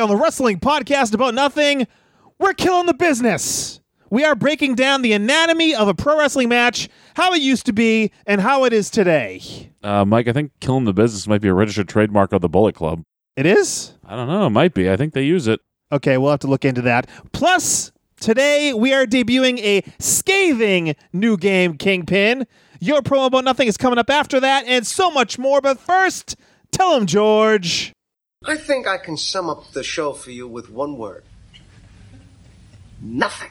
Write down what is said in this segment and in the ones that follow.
on the wrestling podcast about nothing, we're killing the business. We are breaking down the anatomy of a pro wrestling match, how it used to be, and how it is today. Uh, Mike, I think killing the business might be a registered trademark of the Bullet Club. It is? I don't know. It might be. I think they use it. Okay, we'll have to look into that. Plus, today we are debuting a scathing new game, Kingpin. Your promo about nothing is coming up after that, and so much more. But first, tell him, George. I think I can sum up the show for you with one word nothing.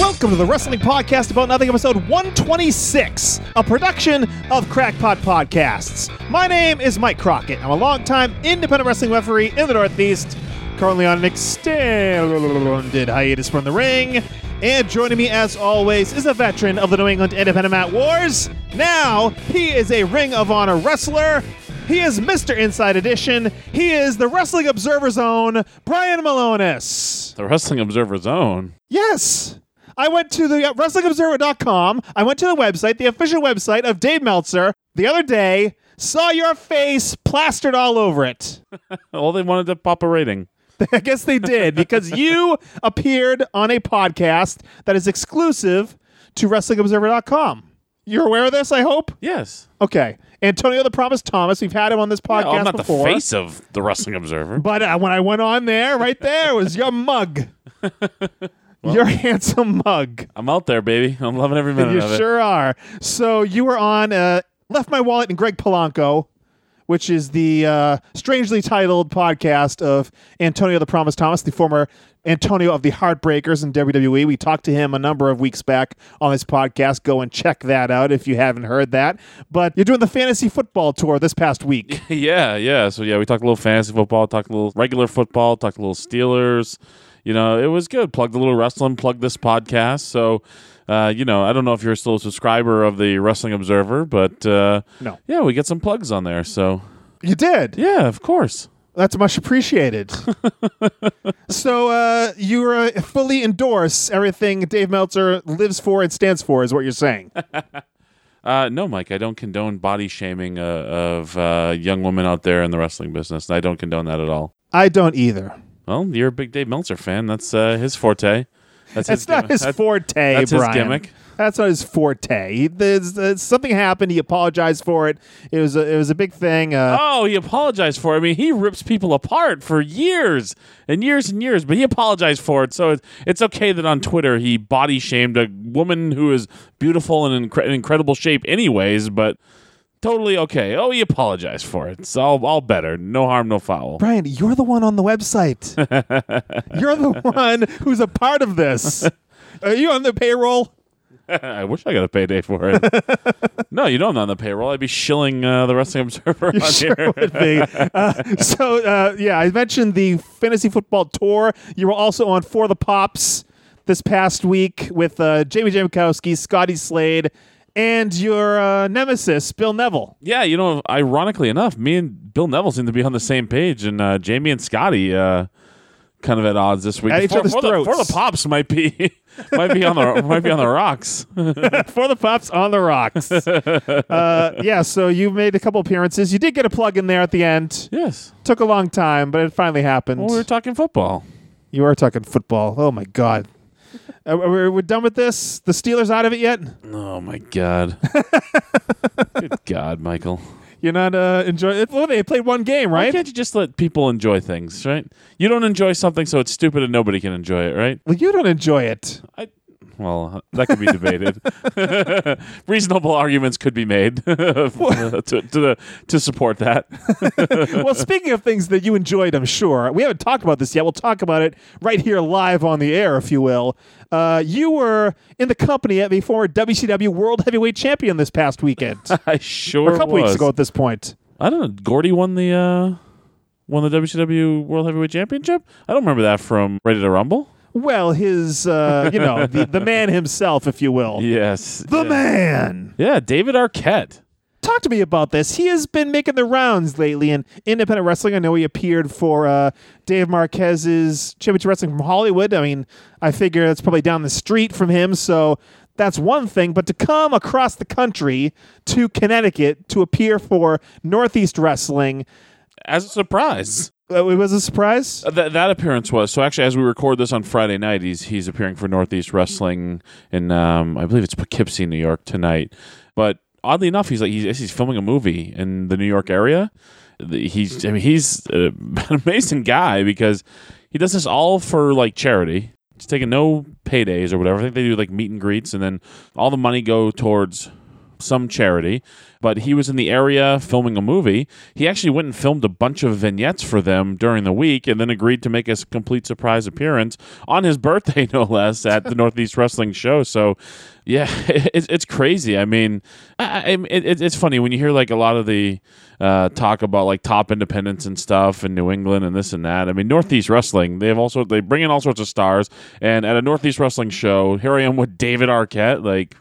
Welcome to the Wrestling Podcast About Nothing, episode 126, a production of Crackpot Podcasts. My name is Mike Crockett. I'm a longtime independent wrestling referee in the Northeast, currently on an extended hiatus from the ring. And joining me, as always, is a veteran of the New England Independent Mat Wars. Now, he is a Ring of Honor wrestler. He is Mr. Inside Edition. He is the Wrestling Observer Zone, Brian Malonis. The Wrestling Observer Zone. Yes. I went to the uh, WrestlingObserver.com. I went to the website, the official website of Dave Meltzer, the other day, saw your face plastered all over it. Well, they wanted to pop a rating. I guess they did because you appeared on a podcast that is exclusive to WrestlingObserver.com. You're aware of this, I hope? Yes. Okay. Antonio the Promise Thomas, we've had him on this Yeah, podcast I'm not before. the face of the Wrestling Observer. But uh, when I went on there, right there was your mug. Your handsome mug. I'm out there, baby. I'm loving every minute You of it. sure are. So you were on uh, Left My Wallet and Greg Polanco, which is the uh, strangely titled podcast of Antonio the Promise Thomas, the former Antonio of the Heartbreakers in WWE. We talked to him a number of weeks back on this podcast. Go and check that out if you haven't heard that. But you're doing the fantasy football tour this past week. Yeah, yeah. So yeah, we talked a little fantasy football, talked a little regular football, talked a little Steelers. You know, it was good. Plugged a little wrestling, plugged this podcast. So, uh, you know, I don't know if you're still a subscriber of the Wrestling Observer, but uh, No. yeah, we get some plugs on there. So You did. yeah, of course. That's much appreciated. so uh, you uh, fully endorse everything Dave Meltzer lives for and stands for, is what you're saying. Uh, no, Mike, I don't condone body shaming uh, of uh, young women out there in the wrestling business. I don't condone that at all. I don't either. Well, you're a big Dave Meltzer fan. That's uh, his forte. That's It's not gimmick. his That- forte, that's his Brian. gimmick. That's not his forte. He, there's, there's- something happened. He apologized for it. It was a, it was a big thing. Uh, Oh, he apologized for it. I mean, he rips people apart for years and years and years, but he apologized for it. So it, it's okay that on Twitter he body shamed a woman who is beautiful and in, incre- in incredible shape, anyways, but totally okay. Oh, he apologized for it. It's all, all better. No harm, no foul. Brian, you're the one on the website. you're the one who's a part of this. Are you on the payroll? I wish I got a payday for it. no, you know I'm not on the payroll. I'd be shilling uh, the Wrestling Observer on sure here. would be. Uh, so uh, yeah, I mentioned the fantasy football tour. You were also on For the Pops this past week with uh, Jamie Jamkowski, Scotty Slade, and your uh, nemesis Bill Neville. Yeah, you know, ironically enough, me and Bill Neville seem to be on the same page, and uh, Jamie and Scotty uh, kind of at odds this week. At each for, other's for the, for the pops might be might be on the might be on the rocks. For the Pops on the rocks. uh, yeah, so you made a couple appearances. You did get a plug in there at the end. yes. Took a long time, but it finally happened. Well, we were talking football. you are talking football. Oh my god. Uh, we're, we're done with this. The Steelers out of it yet? Oh my god. Good God, Michael. You're not uh, enjoying. Well, they played one game, right? Why right? can't you just let people enjoy things, right? You don't enjoy something, so it's stupid and nobody can enjoy it, right? Well, you don't enjoy it. I, well, that could be debated. Reasonable arguments could be made to, to, to, to support that. well, speaking of things that you enjoyed, I'm sure we haven't talked about this yet. We'll talk about it right here live on the air, if you will. Uh, you were in the company of a former WCW World Heavyweight Champion this past weekend, I sure a couple was. weeks ago at this point. I don't know. Gordy won the uh, won the WCW World Heavyweight Championship? I don't remember that from Ready to Rumble. Well, his, uh, you know, the, the man himself, if you will. Yes. The yeah. man. Yeah, David Arquette. Talk to me about this. He has been making the rounds lately in independent wrestling. I know he appeared for uh, Dave Marquez's Championship Wrestling from Hollywood. I mean, I figure that's probably down the street from him, so that's one thing. But to come across the country to Connecticut to appear for Northeast Wrestling, As a surprise. It was a surprise. Uh, That that appearance was so. Actually, as we record this on Friday night, he's he's appearing for Northeast Wrestling in um, I believe it's Poughkeepsie, New York tonight. But oddly enough, he's like he's, he's filming a movie in the New York area. He's I mean he's uh, an amazing guy because he does this all for like charity. He's taking no paydays or whatever. I think they do like meet and greets, and then all the money go towards some charity, but he was in the area filming a movie. He actually went and filmed a bunch of vignettes for them during the week and then agreed to make a complete surprise appearance on his birthday, no less, at the Northeast Wrestling Show. So, yeah, it's, it's crazy. I mean, I, it- it's funny when you hear like a lot of the uh, talk about like top independents and stuff in New England and this and that. I mean, Northeast Wrestling, they have also, they bring in all sorts of stars. And at a Northeast Wrestling show, here I am with David Arquette, like,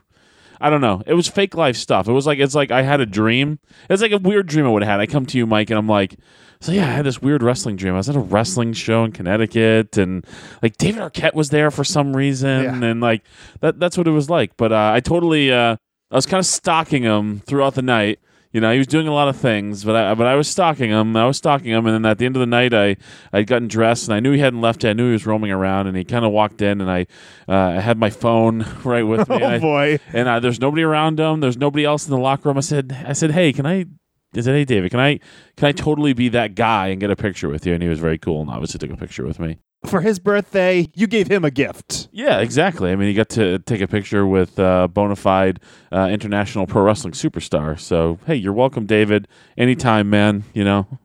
I don't know. It was fake life stuff. It was like it's like I had a dream. It's like a weird dream I would have had. I come to you, Mike, and I'm like, so yeah, I had this weird wrestling dream. I was at a wrestling show in Connecticut, and like David Arquette was there for some reason, Yeah. and like that that's what it was like. But uh, I totally, uh, I was kind of stalking him throughout the night. You know, he was doing a lot of things, but I but I was stalking him. I was stalking him, and then at the end of the night, I I'd gotten dressed, and I knew he hadn't left yet. I knew he was roaming around, and he kind of walked in, and I uh, I had my phone right with me. and Oh I- boy. and uh, there's nobody around him. There's nobody else in the locker room. I said, I said, hey, can I? I said, hey, David, can I? Can I totally be that guy and get a picture with you? And he was very cool and obviously took a picture with me. For his birthday, you gave him a gift. Yeah, exactly. I mean, he got to take a picture with uh, bona fide uh, international pro wrestling superstar. So, hey, you're welcome, David. Anytime, man. You know,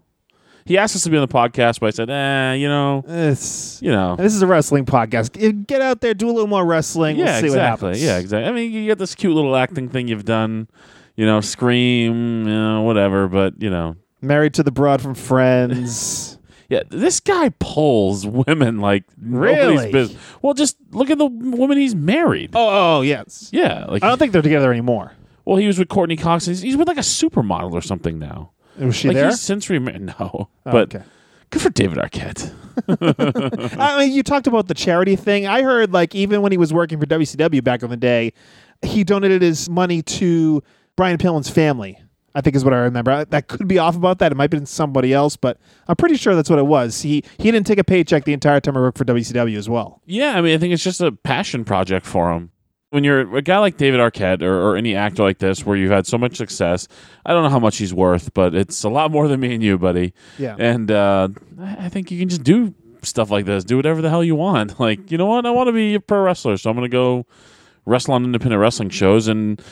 he asked us to be on the podcast, but I said, eh, you know, It's you know. this is a wrestling podcast. Get out there, do a little more wrestling. Yeah, we'll see exactly. what happens. Yeah, exactly. I mean, you got this cute little acting thing you've done. You know, scream, you know, whatever. But you know, Married to the broad from Friends. Yeah, this guy pulls women like Really? nobody's business. Well, just look at the woman he's married. oh, oh, yes. Yeah, like I don't think they're together anymore. well, he was with Courteney Cox. He's, he's with like a supermodel or something now. Was she like there? he's since remarried. No, Oh, but okay. good for David Arquette. I mean, you talked about the charity thing. I heard like even when he was working for WCW back in the day, he donated his money to Brian Pillman's family. I think is what I remember. I, that could be off about that. It might have been somebody else, but I'm pretty sure that's what it was. He he didn't take a paycheck the entire time I worked for WCW as well. Yeah, I mean, I think it's just a passion project for him. When you're a guy like David Arquette or, or any actor like this, where you've had so much success, I don't know how much he's worth, but it's a lot more than me and you, buddy. Yeah. And uh, I I think you can just do stuff like this. Do whatever the hell you want. Like, you know what? I want to be a pro wrestler, so I'm going to go wrestle on independent wrestling shows. And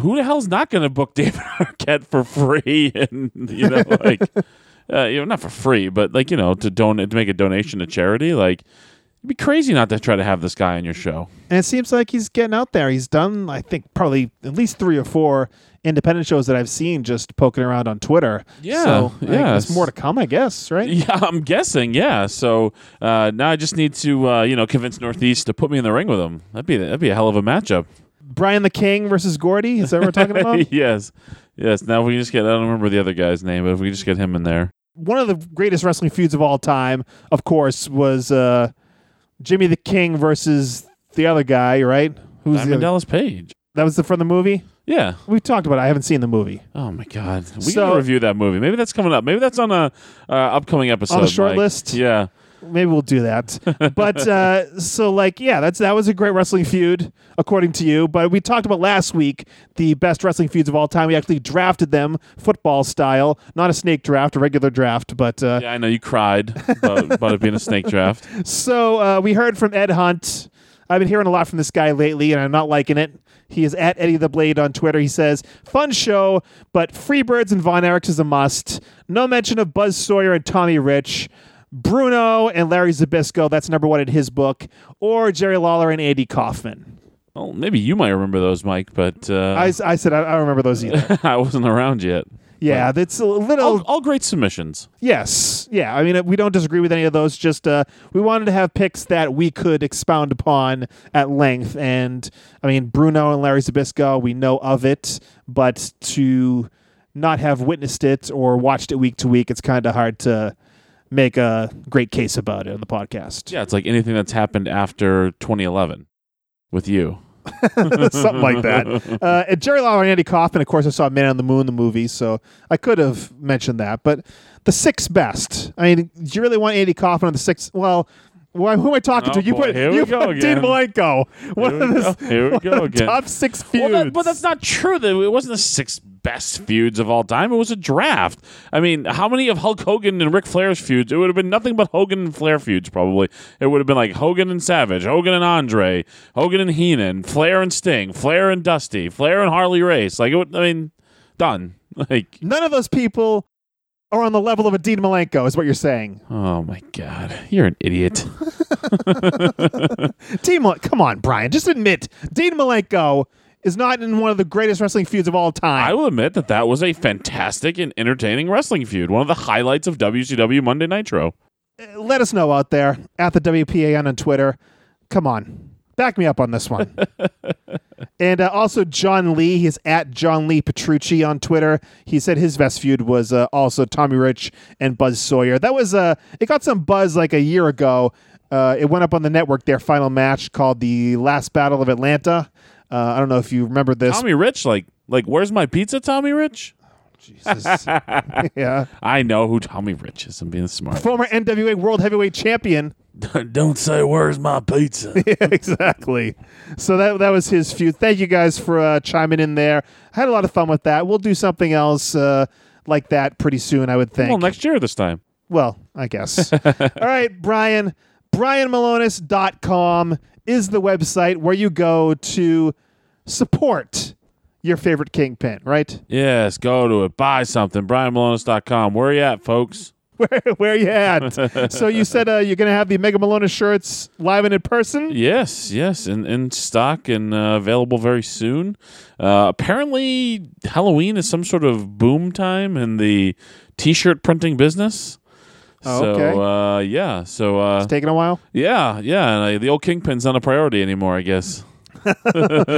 who the hell's not going to book David Arquette for free? And you know, like, uh, you know, not for free, but like you know, to donate to make a donation to charity. Like, it'd be crazy not to try to have this guy on your show. And it seems like he's getting out there. He's done, I think, probably at least three or four independent shows that I've seen just poking around on Twitter. Yeah, so yeah. there's more to come, I guess. Right? Yeah, I'm guessing. Yeah. So uh, now I just need to, uh, you know, convince Northeast to put me in the ring with him. That'd be that'd be a hell of a matchup. Brian the King versus Gordy. Is that what we're talking about? yes, yes. Now if we just get, I don't remember the other guy's name, but if we just get him in there. one of the greatest wrestling feuds of all time, of course, was uh, Jimmy the King versus the other guy, right? Who's the Diamond other? Dallas Page. That was the, from the movie. Yeah. We talked about. it. I haven't seen the movie Oh my God. We So- gotta review that movie. Maybe that's coming up. Maybe that's on a uh, upcoming episode. On the short Mike. list? Yeah. Maybe we'll do that. but uh, so, like, yeah, that's that was a great wrestling feud, according to you. But we talked about last week the best wrestling feuds of all time. We actually drafted them football style, not a snake draft, a regular draft. But uh, Yeah, I know you cried about, about it being a snake draft. So uh, we heard from Ed Hunt. I've been hearing a lot from this guy lately, and I'm not liking it. He is at Eddie the Blade on Twitter. He says, "Fun show, but Freebirds and Von Erichs is a must. No mention of Buzz Sawyer and Tommy Rich, Bruno and Larry Zbyszko. That's number one in his book, or Jerry Lawler and Andy Kaufman." Well, maybe you might remember those, Mike, but uh, I, I said I, I don't remember those either. I wasn't around yet. Yeah, that's a little. All, all great submissions. Yes. Yeah. I mean, we don't disagree with any of those. Just uh, we wanted to have picks that we could expound upon at length. And I mean, Bruno and Larry Zbyszko, we know of it, but to not have witnessed it or watched it week to week, it's kind of hard to make a great case about it on the podcast. Yeah, it's like anything that's happened after 2011 with you. Something like that. Uh, and Jerry Lawler and Andy Kaufman, of course, I saw Man on the Moon, the movie, so I could have mentioned that. But the six best. I mean, do you really want Andy Kaufman on the six? Well, why, who am I talking Oh, to? You boy, put here we you go put Dean. Malenko. One Here of the, go. Here we go again. top six feuds. Well, that, but that's not true. It wasn't the six best feuds of all time. It was a draft. I mean, how many of Hulk Hogan and Ric Flair's feuds? It would have been nothing but Hogan and Flair feuds. Probably it would have been like Hogan and Savage, Hogan and Andre, Hogan and Heenan, Flair and Sting, Flair and Dusty, Flair and Harley Race. Like it would. I mean, done. Like None of those people are on the level of a Dean Malenko, is what you're saying. oh my god, you're an idiot. Dean, come on, Brian, just admit Dean Malenko is not in one of the greatest wrestling feuds of all time. I will admit that that was a fantastic and entertaining wrestling feud. One of the highlights of WCW Monday Nitro. let us know out there at the WPAN on Twitter. Come on, back me up on this one. and uh, also John Lee, he's at John Lee Petrucci on Twitter. He said his best feud was uh, also Tommy Rich and Buzz Sawyer. That was uh, it got some buzz like a year ago. Uh, it went up on the network. Their final match called the Last Battle of Atlanta. Uh, I don't know if you remember this. Tommy Rich, like, like, where's my pizza, Tommy Rich? Jesus. yeah, I know who Tommy Rich is. I'm being smart. former NWA World Heavyweight Champion. Don't say where's my pizza. Yeah, exactly. So that that was his feud. Thank you guys for uh, chiming in there. I had a lot of fun with that. We'll do something else uh, like that pretty soon, I would think. well, next year this time. Well, I guess. All right, Brian. BrianMalonis.com is the website where you go to support your favorite kingpin, right? Yes, go to it. Buy something. BrianMalonis.com. Where are you at, folks? Where where you at? so you said uh, you're going to have the Mega Malonis shirts live and in person? Yes, yes, in, in stock and uh, available very soon. Uh, apparently, Halloween is some sort of boom time in the T-shirt printing business. Oh, so, okay. uh, yeah, so uh, It's taking a while. yeah, yeah, and uh, the old kingpin's not a priority anymore. I guess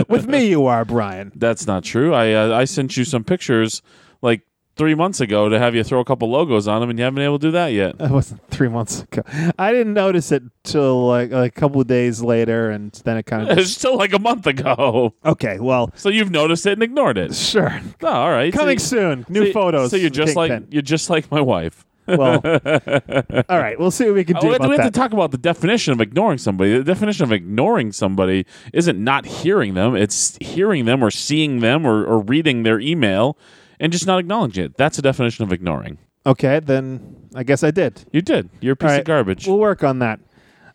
With me, you are, Brian. that's not true. I uh, I sent you some pictures like three months ago to have you throw a couple logos on them, and you haven't been able to do that yet. That wasn't three months ago. I didn't notice it till like a couple of days later, and then it kind of. It's still like a month ago, okay, well, so you've noticed it and ignored it. sure. Oh, all right, Coming so, soon, new so- photos. So you're just like Kingpin. you're just like my wife. Well. all right, we'll see what we can Oh, do we have, we have to talk about the definition of ignoring somebody. The definition of ignoring somebody isn't not hearing them; it's hearing them or seeing them or, or reading their email and just not acknowledging it. That's the definition of ignoring. okay, then I guess I did. You did. You're a piece right, of garbage. We'll work on that.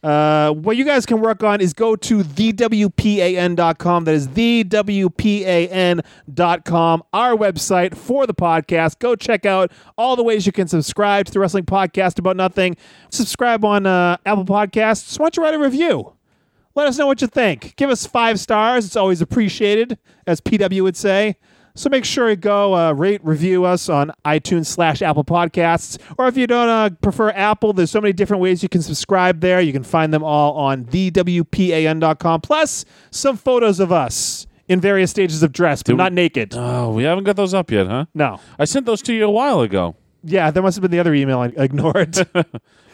Uh, what you guys can work on is go to thewpan.com. That is thewpan.com, our website for the podcast. Go check out all the ways you can subscribe to the Wrestling Podcast About Nothing. Subscribe on uh, Apple Podcasts. Why don't you write a review? Let us know what you think. Give us five stars. It's always appreciated, as PW would say. So make sure you go uh, rate, review us on iTunes slash Apple Podcasts. Or if you don't uh, prefer Apple, there's so many different ways you can subscribe there. You can find them all on thewpan.com. Plus some photos of us in various stages of dress, but Do- not naked. oh, we haven't got those up yet, huh? no. I sent those to you a while ago. Yeah, there must have been the other email I ignored.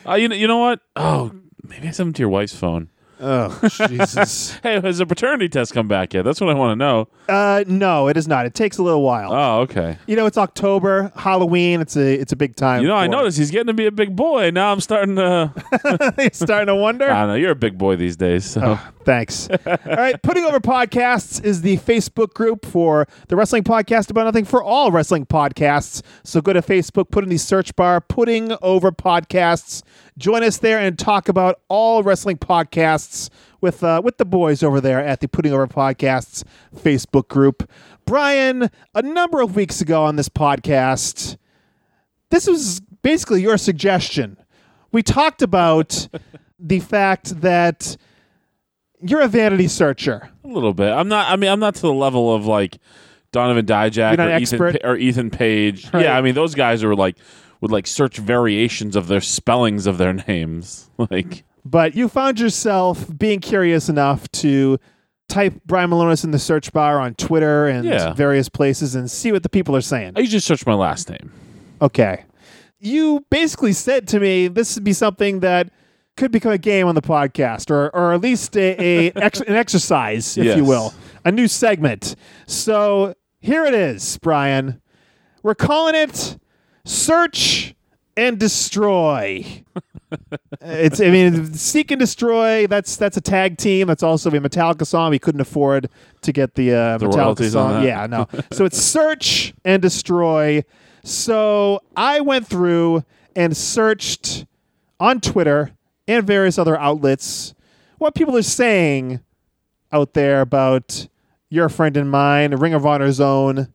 Uh, you know, you know what? Oh, maybe I sent them to your wife's phone. Oh, Jesus. Hey, has the paternity test come back yet? That's what I want to know. Uh, no, it is not. It takes a little while. Oh, okay. you know, it's October, Halloween. It's a it's a big time. You know, I for- noticed he's getting to be a big boy. Now I'm starting to. You're starting to wonder. I know. You're a big boy these days. So. Thanks. All right. Putting Over Podcasts is the Facebook group for the Wrestling Podcast About Nothing for all wrestling podcasts. So go to Facebook, put in the search bar, Putting Over Podcasts. Join us there and talk about all wrestling podcasts with uh, with the boys over there at the Putting Over Podcasts Facebook group. Brian, a number of weeks ago on this podcast, this was basically your suggestion. We talked about the fact that you're a vanity searcher. A little bit. I'm not. I mean, I'm not to the level of like Donovan Dijak or Ethan, or Ethan Page. Right. Yeah, I mean those guys are like would like search variations of their spellings of their names. Like But you found yourself being curious enough to type Brian Malonis in the search bar on Twitter and Yeah. various places and see what the people are saying. I usually search my last name. Okay. You basically said to me this would be something that could become a game on the podcast or, or at least a, a ex- an exercise, if you Yes. will, a new segment. So here it is, Brian. We're calling it Search and Destroy. it's I mean Seek and Destroy, that's that's a tag team. That's also a Metallica song. We couldn't afford to get the, uh, The Metallica song. Yeah, no. so it's Search and Destroy. So I went through and searched on Twitter and various other outlets what people are saying out there about your friend and mine, Ring of Honor's own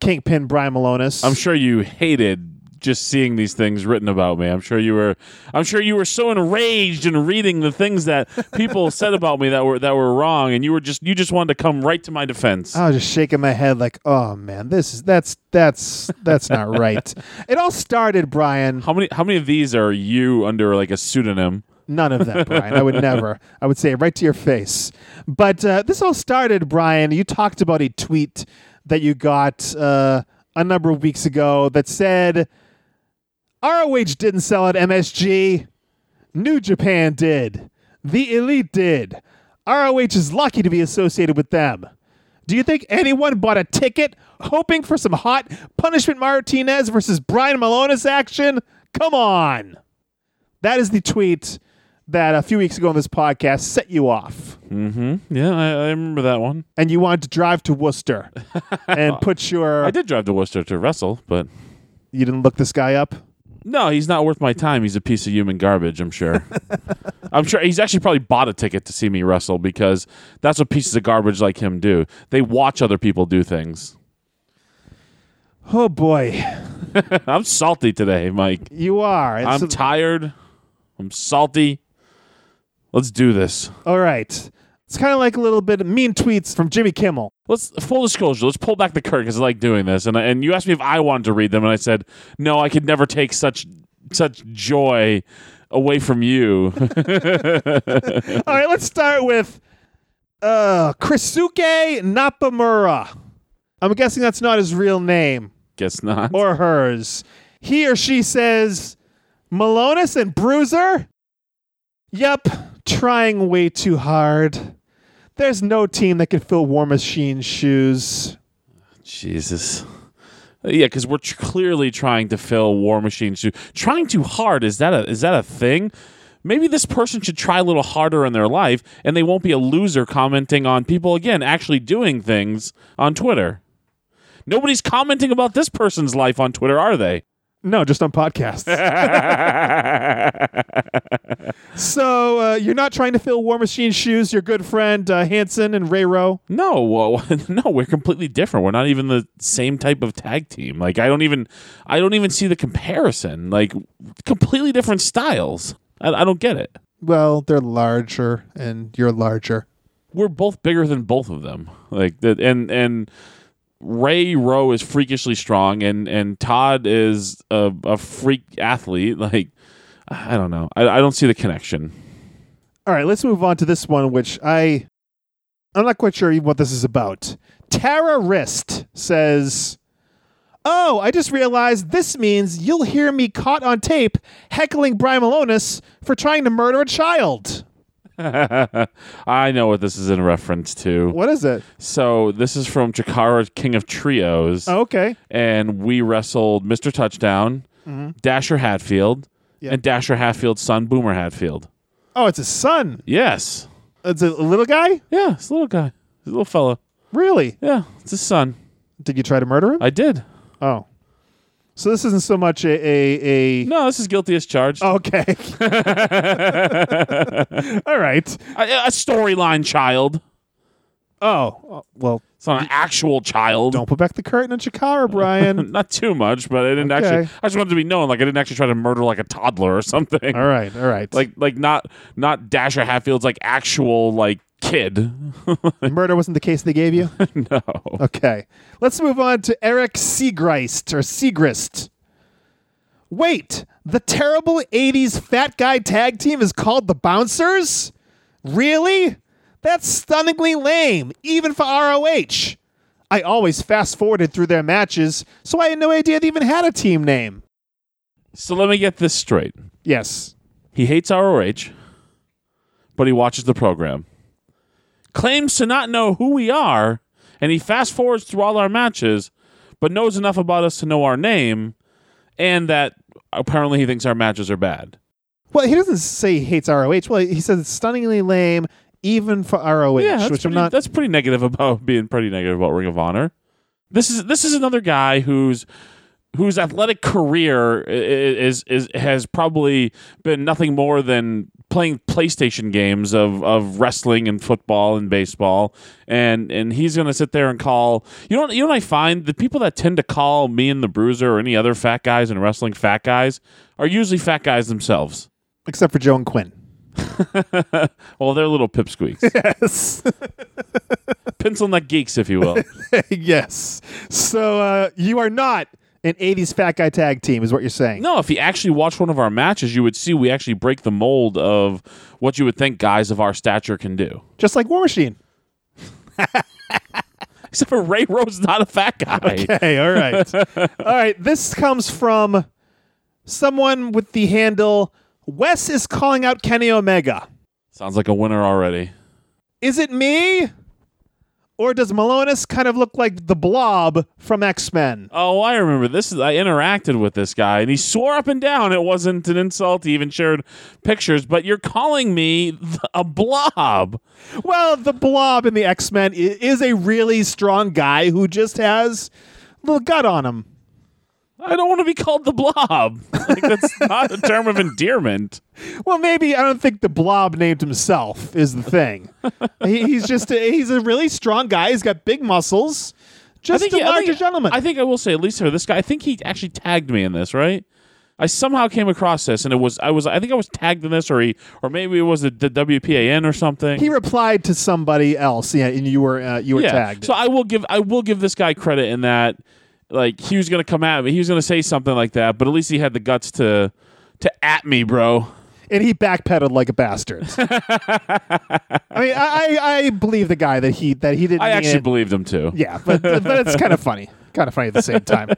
Kingpin Brian Malonis. I'm sure you hated just seeing these things written about me. I'm sure you were I'm sure you were so enraged in reading the things that people said about me that were that were wrong and you were just you just wanted to come right to my defense. I was just shaking my head like, oh man, this is that's that's that's not right. It all started, Brian. how many how many of these are you under like a pseudonym? None of that, Brian. I would never. I would say it right to your face. But uh, this all started, Brian. You talked about a tweet that you got uh, a number of weeks ago that said ROH didn't sell at MSG. New Japan did. The Elite did. ROH is lucky to be associated with them. Do you think anyone bought a ticket hoping for some hot Punishment Martinez versus Brian Malonis action? Come on. That is the tweet that a few weeks ago on this podcast set you off. Mm-hmm. Yeah, I, I remember that one. And you wanted to drive to Worcester and put your. I did drive to Worcester to wrestle, but You didn't look this guy up? no, he's not worth my time. He's a piece of human garbage, I'm sure. I'm sure he's actually probably bought a ticket to see me wrestle because that's what pieces of garbage like him do. They watch other people do things. Oh boy, I'm salty today, Mike. you are. And I'm so- tired. I'm salty. Let's do this. all right. It's kind of like a little bit of mean tweets from Jimmy Kimmel. Let's full disclosure. Let's pull back the curtain because I like doing this. And and you asked me if I wanted to read them, and I said no. I could never take such such joy away from you. All right, let's start with uh, Krisuke Napamura. I'm guessing that's not his real name Guess not. or hers. He or she says, Malonis and Bruiser? Yep, trying way too hard. There's no team that can fill War Machine's shoes. Jesus. Yeah, because we're tr- clearly trying to fill War Machine shoes. Trying too hard is that a is that a thing? Maybe this person should try a little harder in their life, and they won't be a loser commenting on people again actually doing things on Twitter. Nobody's commenting about this person's life on Twitter, are they? No, just on podcasts. so uh, you're not trying to fill War Machine's shoes. Your good friend uh, Hanson and Ray Rowe. No, well, no, we're completely different. We're not even the same type of tag team. Like I don't even, I don't even see the comparison. Like completely different styles. I, I don't get it. Well, they're larger, and you're larger. we're both bigger than both of them. Like that, and and Ray Rowe is freakishly strong, and and Todd is a, a freak athlete. Like I don't know, I, I don't see the connection. All right, let's move on to this one, which I I'm not quite sure even what this is about. Tara Wrist says, "Oh, I just realized this means you'll hear me caught on tape heckling Brian Malonis for trying to murder a child." I know what this is in reference to. What is it? So this is from Chikara King of Trios, Oh, okay. and we wrestled Mr. Touchdown, mm-hmm. Dasher Hatfield, Yeah. and Dasher Hatfield's son Boomer Hatfield. Oh, it's his son. Yes, It's a little guy. yeah, it's a little guy, it's a little fella. Really? Yeah, it's his son. Did you try to murder him? I did. oh, so this isn't so much a a, a... No, this is guilty as charged. Okay. All right. A, a storyline child. Oh, oh, well, It's not an actual child. don't put back the curtain on Chikara, Brian. Not too much, but I didn't Okay. actually. I just wanted to be known, like I didn't actually try to murder like a toddler or something. all right, all right. Like, like not not Dasher Hatfield's like actual like kid. Murder wasn't the case they gave you? no. Okay. Let's move on to Eric Segrist or Segrist. Wait, the terrible 80s fat guy tag team is called the Bouncers? Really? That's stunningly lame, even for ROH. I always fast forwarded through their matches, so I had no idea they even had a team name. So let me get this straight. Yes. He hates ROH, but he watches the program. Claims to not know who we are, and he fast forwards through all our matches, but knows enough about us to know our name, and that apparently he thinks our matches are bad. Well, he doesn't say he hates ROH. Well, he says it's stunningly lame, even for ROH, Yeah, which I'm pretty, not. that's pretty negative about being pretty negative about Ring of Honor. This is this is another guy whose whose athletic career is is has probably been nothing more than playing PlayStation games of, of wrestling and football and baseball, and and he's gonna sit there and call you know what- you know what I find the people that tend to call me and the Bruiser or any other fat guys in wrestling fat guys are usually fat guys themselves. except for Joe and Quinn. Well, they're little pipsqueaks, Yes. pencil neck geeks, if you will. yes. So uh, you are not an 80s fat guy tag team, is what you're saying. No, if you actually watch one of our matches, you would see we actually break the mold of what you would think guys of our stature can do. Just like War Machine. Except for Ray Rowe's, not a fat guy. Okay, all right. all right, this comes from someone with the handle Wes is calling out Kenny Omega. Sounds like a winner already. Is it me? Or does Malonis kind of look like the blob from X Men? Oh, I remember this. Is I interacted with this guy, and he swore up and down it wasn't an insult. He even shared pictures. But you're calling me th- a blob. Well, the blob in the X Men is a really strong guy who just has a little gut on him. I don't want to be called the blob. Like, that's not a term of endearment. Well, maybe I don't think the blob named himself is the thing. he, he's just a, he's a really strong guy. He's got big muscles. Just a he- larger think, gentleman. I think I will say at least for this guy. I think he actually tagged me in this, right? I somehow came across this, and it was I was I think I was tagged in this, or he, or maybe it was the, the WPAN or something. he replied to somebody else. Yeah, and you were uh, you were yeah. tagged. So I will give I will give this guy credit in that, like he was gonna come at me, he was gonna say something like that, but at least he had the guts to to at me, bro. and he backpedaled like a bastard. I mean, I, I I believe the guy that he that he didn't. I actually it. believed him too. Yeah, but but it's kind of funny. Kind of funny at the same time.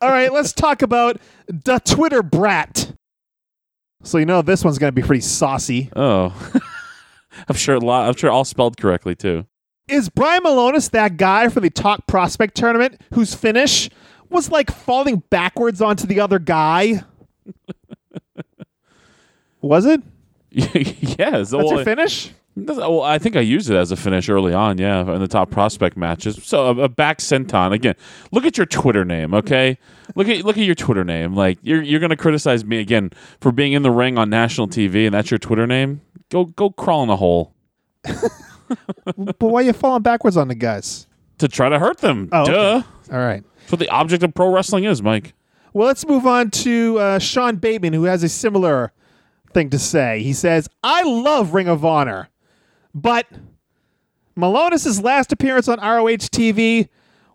All right, let's talk about the Twitter brat. So you know this one's going to be pretty saucy. Oh. I'm sure a lot. I'm sure all spelled correctly too. Is Brian Malonis that guy from the Top Prospect tournament whose finish was like falling backwards onto the other guy? was it? yes. That's well, your finish? Well, I think I used it as a finish early on, yeah, in the top prospect matches. So a, a back senton again. Look at your Twitter name, okay? look at look at your Twitter name. Like you're you're gonna criticize me again for being in the ring on national TV, and that's your Twitter name. Go go crawl in a hole but why are you falling backwards on the guys? to try to hurt them. Oh, okay. Duh. All right. That's what the object of pro wrestling is, Mike. Well, let's move on to uh, Sean Bateman, who has a similar thing to say. He says, I love Ring of Honor, but Malonis' last appearance on ROH TV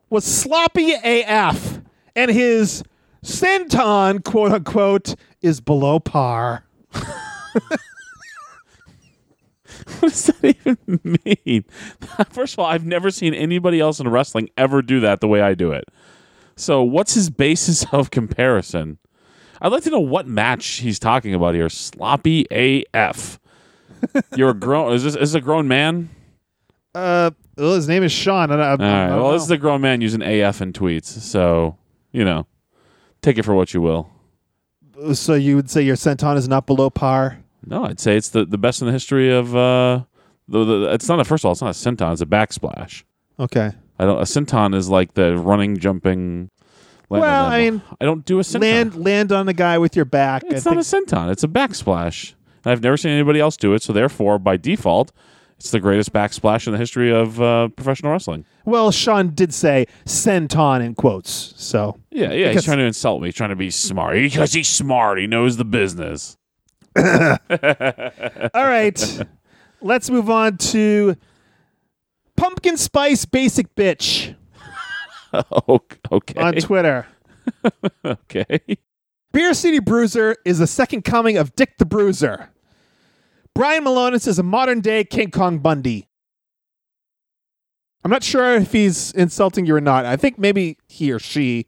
was sloppy AF, and his senton, quote unquote, is below par. What does that even mean? First of all, I've never seen anybody else in wrestling ever do that the way I do it. So, what's his basis of comparison? I'd like to know what match he's talking about here. Sloppy AF. You're a grown. Is this, is this a grown man? Uh, well, his name is Sean. I, I, All right. Well, this is a grown man using AF in tweets. So, you know, take it for what you will. so you would say your senton is not below par? No, I'd say it's the, the best in the history of. Uh, the, the, it's not a first of all. It's not a senton. It's a backsplash. Okay. I don't. A senton is like the running, jumping. land Well, I mean, I don't do a senton. Land land on the guy with your back. It's I not think- a senton. It's a backsplash. And I've never seen anybody else do it. So therefore, by default, it's the greatest backsplash in the history of uh, professional wrestling. Well, Sean did say senton in quotes. So Yeah, yeah. He's trying to insult me. He's trying to be smart because he's smart. He knows the business. All right. Let's move on to Pumpkin Spice Basic Bitch Oh, okay. on Twitter. okay. Beer City Bruiser is the second coming of Dick the Bruiser. Brian Malonis is a modern day King Kong Bundy. I'm not sure if he's insulting you or not. I think maybe he or she,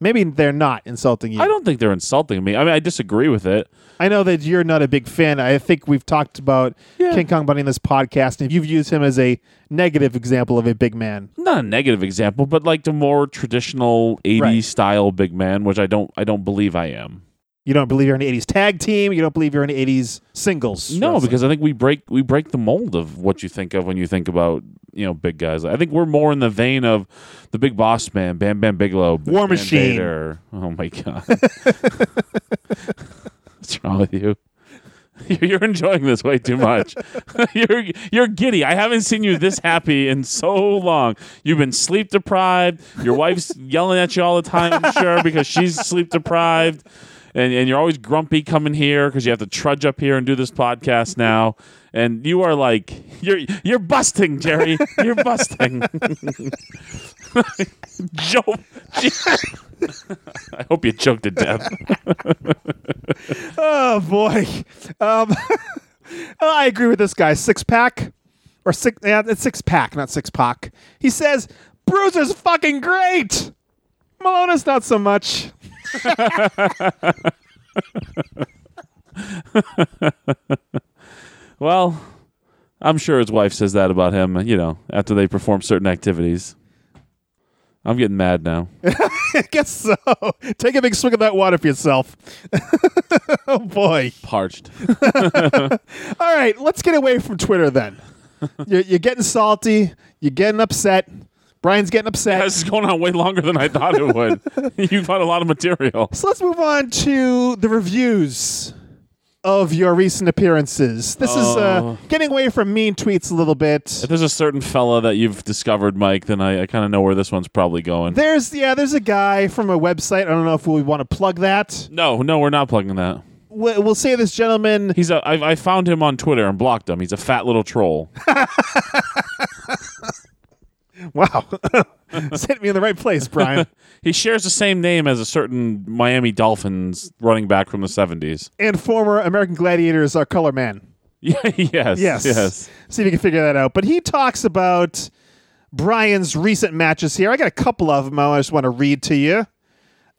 maybe they're not insulting you. I don't think they're insulting me. I mean, I disagree with it. I know that you're not a big fan. I think we've talked about Yeah. King Kong Bundy in this podcast, and you've used him as a negative example of a big man. Not a negative example, but like the more traditional '80s Right. style big man, which I don't. I don't believe I am. You don't believe you're in the 80s tag team. You don't believe you're in the 80s singles. No, wrestling. because I think we break we break the mold of what you think of when you think about you know big guys. I think we're more in the vein of the Big Boss Man, Bam Bam Bigelow, War Van Machine. Vader. Oh my god, what's wrong with you? You're enjoying this way too much. you're you're giddy. I haven't seen you this happy in so long. You've been sleep deprived. Your wife's yelling at you all the time, I'm sure, because she's sleep deprived. And, and you're always grumpy coming here because you have to trudge up here and do this podcast now. And you are like you're you're busting, Jerry. You're busting. Joe, I hope you choked to death. Oh boy. Um, I agree with this guy. Six pack or six? Yeah, it's six pack, not six pack. He says Bruiser's fucking great. Malonis not so much. Well, I'm sure his wife says that about him, you know, after they perform certain activities. I'm getting mad now. I guess so. Take a big swig of that water for yourself. oh boy. Parched. All right, let's get away from Twitter then. You're, you're getting salty. You're getting upset. Brian's getting upset. This is going on way longer than I thought it would. You've got a lot of material. So let's move on to the reviews of your recent appearances. This is uh, Oh. getting away from mean tweets a little bit. If there's a certain fella that you've discovered, Mike, then I, I kind of know where this one's probably going. There's yeah, there's a guy from a website. I don't know if we want to plug that. No, no, we're not plugging that. We- We'll say this gentleman. He's a. I, I found him on Twitter and blocked him. He's a fat little troll. Wow, hit me in the right place, Brian. he shares the same name as a certain Miami Dolphins running back from the '70s. and former American Gladiators uh, color man. Yeah. yes. Yes. Yes. See if you can figure that out. But he talks about Brian's recent matches here. I got a couple of them I just want to read to you.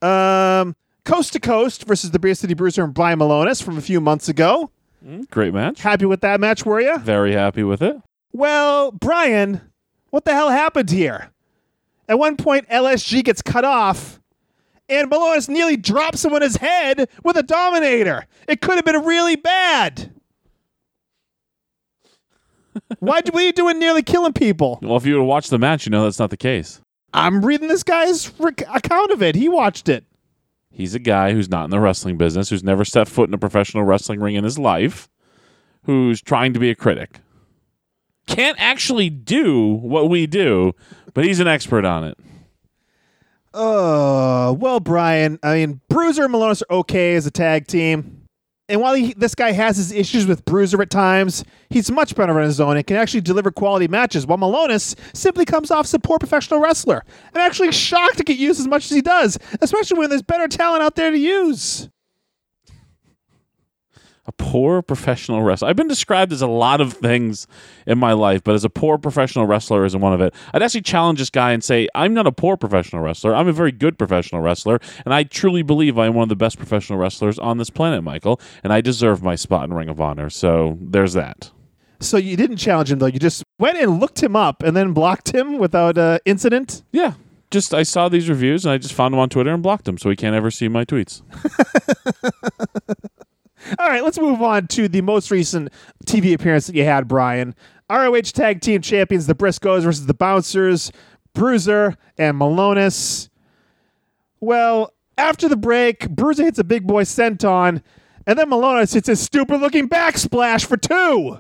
Um, Coast to Coast versus the Beer City Bruiser and Brian Malonis from a few months ago. Great match. Happy with that match, were you? Very happy with it. Well, Brian, what the hell happened here? At one point, LSG gets cut off, and Malonis nearly drops him on his head with a Dominator. It could have been really bad. Why what are you doing nearly killing people? Well, if you would have watched the match, you know that's not the case. I'm reading this guy's rec- account of it. He watched it. He's a guy who's not in the wrestling business, who's never stepped foot in a professional wrestling ring in his life, who's trying to be a critic. Can't actually do what we do, but he's an expert on it. Oh, well, Brian, I mean, Bruiser and Malonis are okay as a tag team. And while he, this guy has his issues with Bruiser at times, he's much better on his own and can actually deliver quality matches, while Malonis simply comes off as a poor professional wrestler. I'm actually shocked to get used as much as he does, especially when there's better talent out there to use. A poor professional wrestler. I've been described as a lot of things in my life, but as a poor professional wrestler isn't one of it. I'd actually challenge this guy and say, I'm not a poor professional wrestler. I'm a very good professional wrestler, and I truly believe I am one of the best professional wrestlers on this planet, Michael, and I deserve my spot in Ring of Honor. So there's that. So you didn't challenge him, though. You just went and looked him up and then blocked him without uh, incident. Yeah. Just I saw these reviews and I just found him on Twitter and blocked him so he can't ever see my tweets. All right, let's move on to the most recent TV appearance that you had, Brian. ROH Tag Team Champions, the Briscoes versus the Bouncers, Bruiser and Malonis. Well, after the break, Bruiser hits a big boy senton, and then Malonis hits a stupid looking backsplash for two.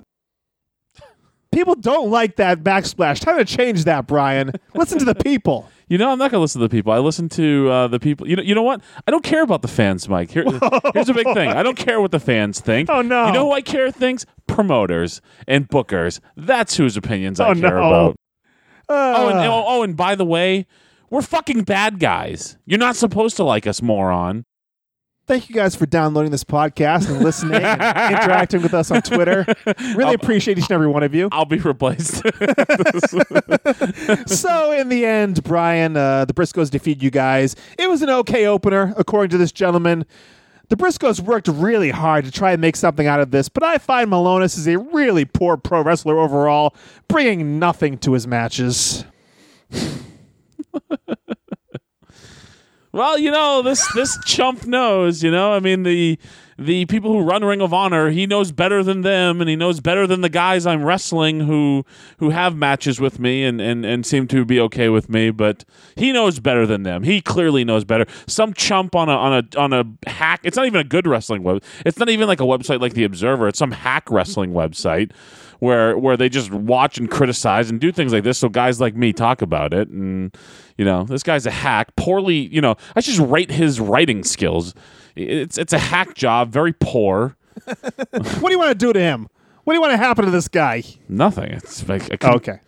People don't like that backsplash. Time to change that, Brian. Listen to the people. You know, I'm not gonna listen to the people. I listen to uh, the people. You know, you know what? I don't care about the fans, Mike. Here, here's a big thing. I don't care what the fans think. Oh, no. You know who I care things? Promoters and bookers. That's whose opinions I Oh, care no. about. oh, and, oh, oh, and by the way, we're fucking bad guys. You're not supposed to like us, moron. Thank you guys for downloading this podcast and listening and interacting with us on Twitter. Really appreciate each and every one of you. I'll be replaced. so in the end, Brian, uh, the Briscoes defeat you guys. It was an okay opener, according to this gentleman. The Briscoes worked really hard to try and make something out of this, but I find Malonis is a really poor pro wrestler overall, bringing nothing to his matches. Well, you know this this chump knows. You know, I mean the the people who run Ring of Honor, he knows better than them, and he knows better than the guys I'm wrestling who who have matches with me and and and seem to be okay with me. But he knows better than them. He clearly knows better. Some chump on a on a on a hack. It's not even a good wrestling web. It's not even like a website like the Observer. It's some hack wrestling website where where they just watch and criticize and do things like this so guys like me talk about it and you know this guy's a hack poorly you know i should just rate his writing skills it's it's a hack job very poor What do you want to do to him? What do you want to happen to this guy? nothing it's like I couldn't, Okay.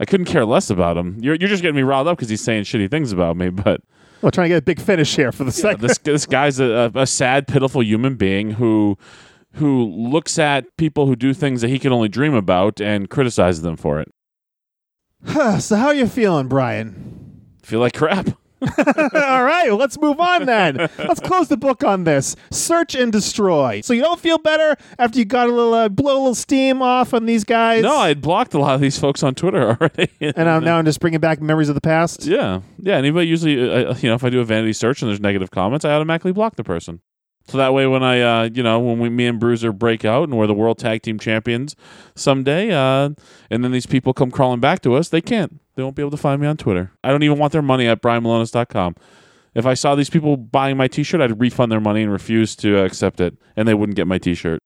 i couldn't care less about him you're, you're just getting me riled up because he's saying shitty things about me but Well, trying to get a big finish here for the second. this this guy's a, a sad, pitiful human being who who looks at people who do things that he can only dream about and criticizes them for it. Huh, so how are you feeling, Brian? Feel like crap. All right, well, let's move on then. let's close the book on this. Search and destroy. So you don't feel better after you got a little uh, blow a little steam off on these guys. No, I had blocked a lot of these folks on Twitter already. and I'm, now I'm just bringing back memories of the past. yeah, yeah. Anybody usually, uh, you know, if I do a vanity search and there's negative comments, I automatically block the person. So that way, when I, uh, you know, when we, me and Bruiser break out and we're the world tag team champions someday, uh, and then these people come crawling back to us, they can't. They won't be able to find me on Twitter. I don't even want their money at brianmalonis.com. If I saw these people buying my T-shirt, I'd refund their money and refuse to uh, accept it, and they wouldn't get my T-shirt.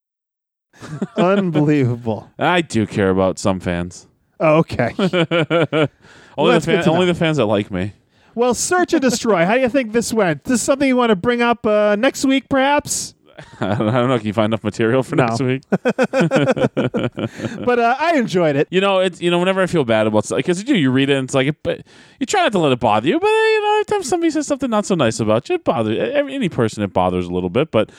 Unbelievable. I do care about some fans. Oh, okay. only that's the fan, only the fans that like me. Well, search and destroy. How do you think this went? This is something you want to bring up uh, next week, perhaps? I don't know. Can you find enough material for No. next week? But uh, I enjoyed it. You know, it's you know, whenever I feel bad about stuff, because you do, you read it, and it's like, but you try not to let it bother you. But uh, you know, every time somebody says something not so nice about you, it bothers every, any person. It bothers a little bit. But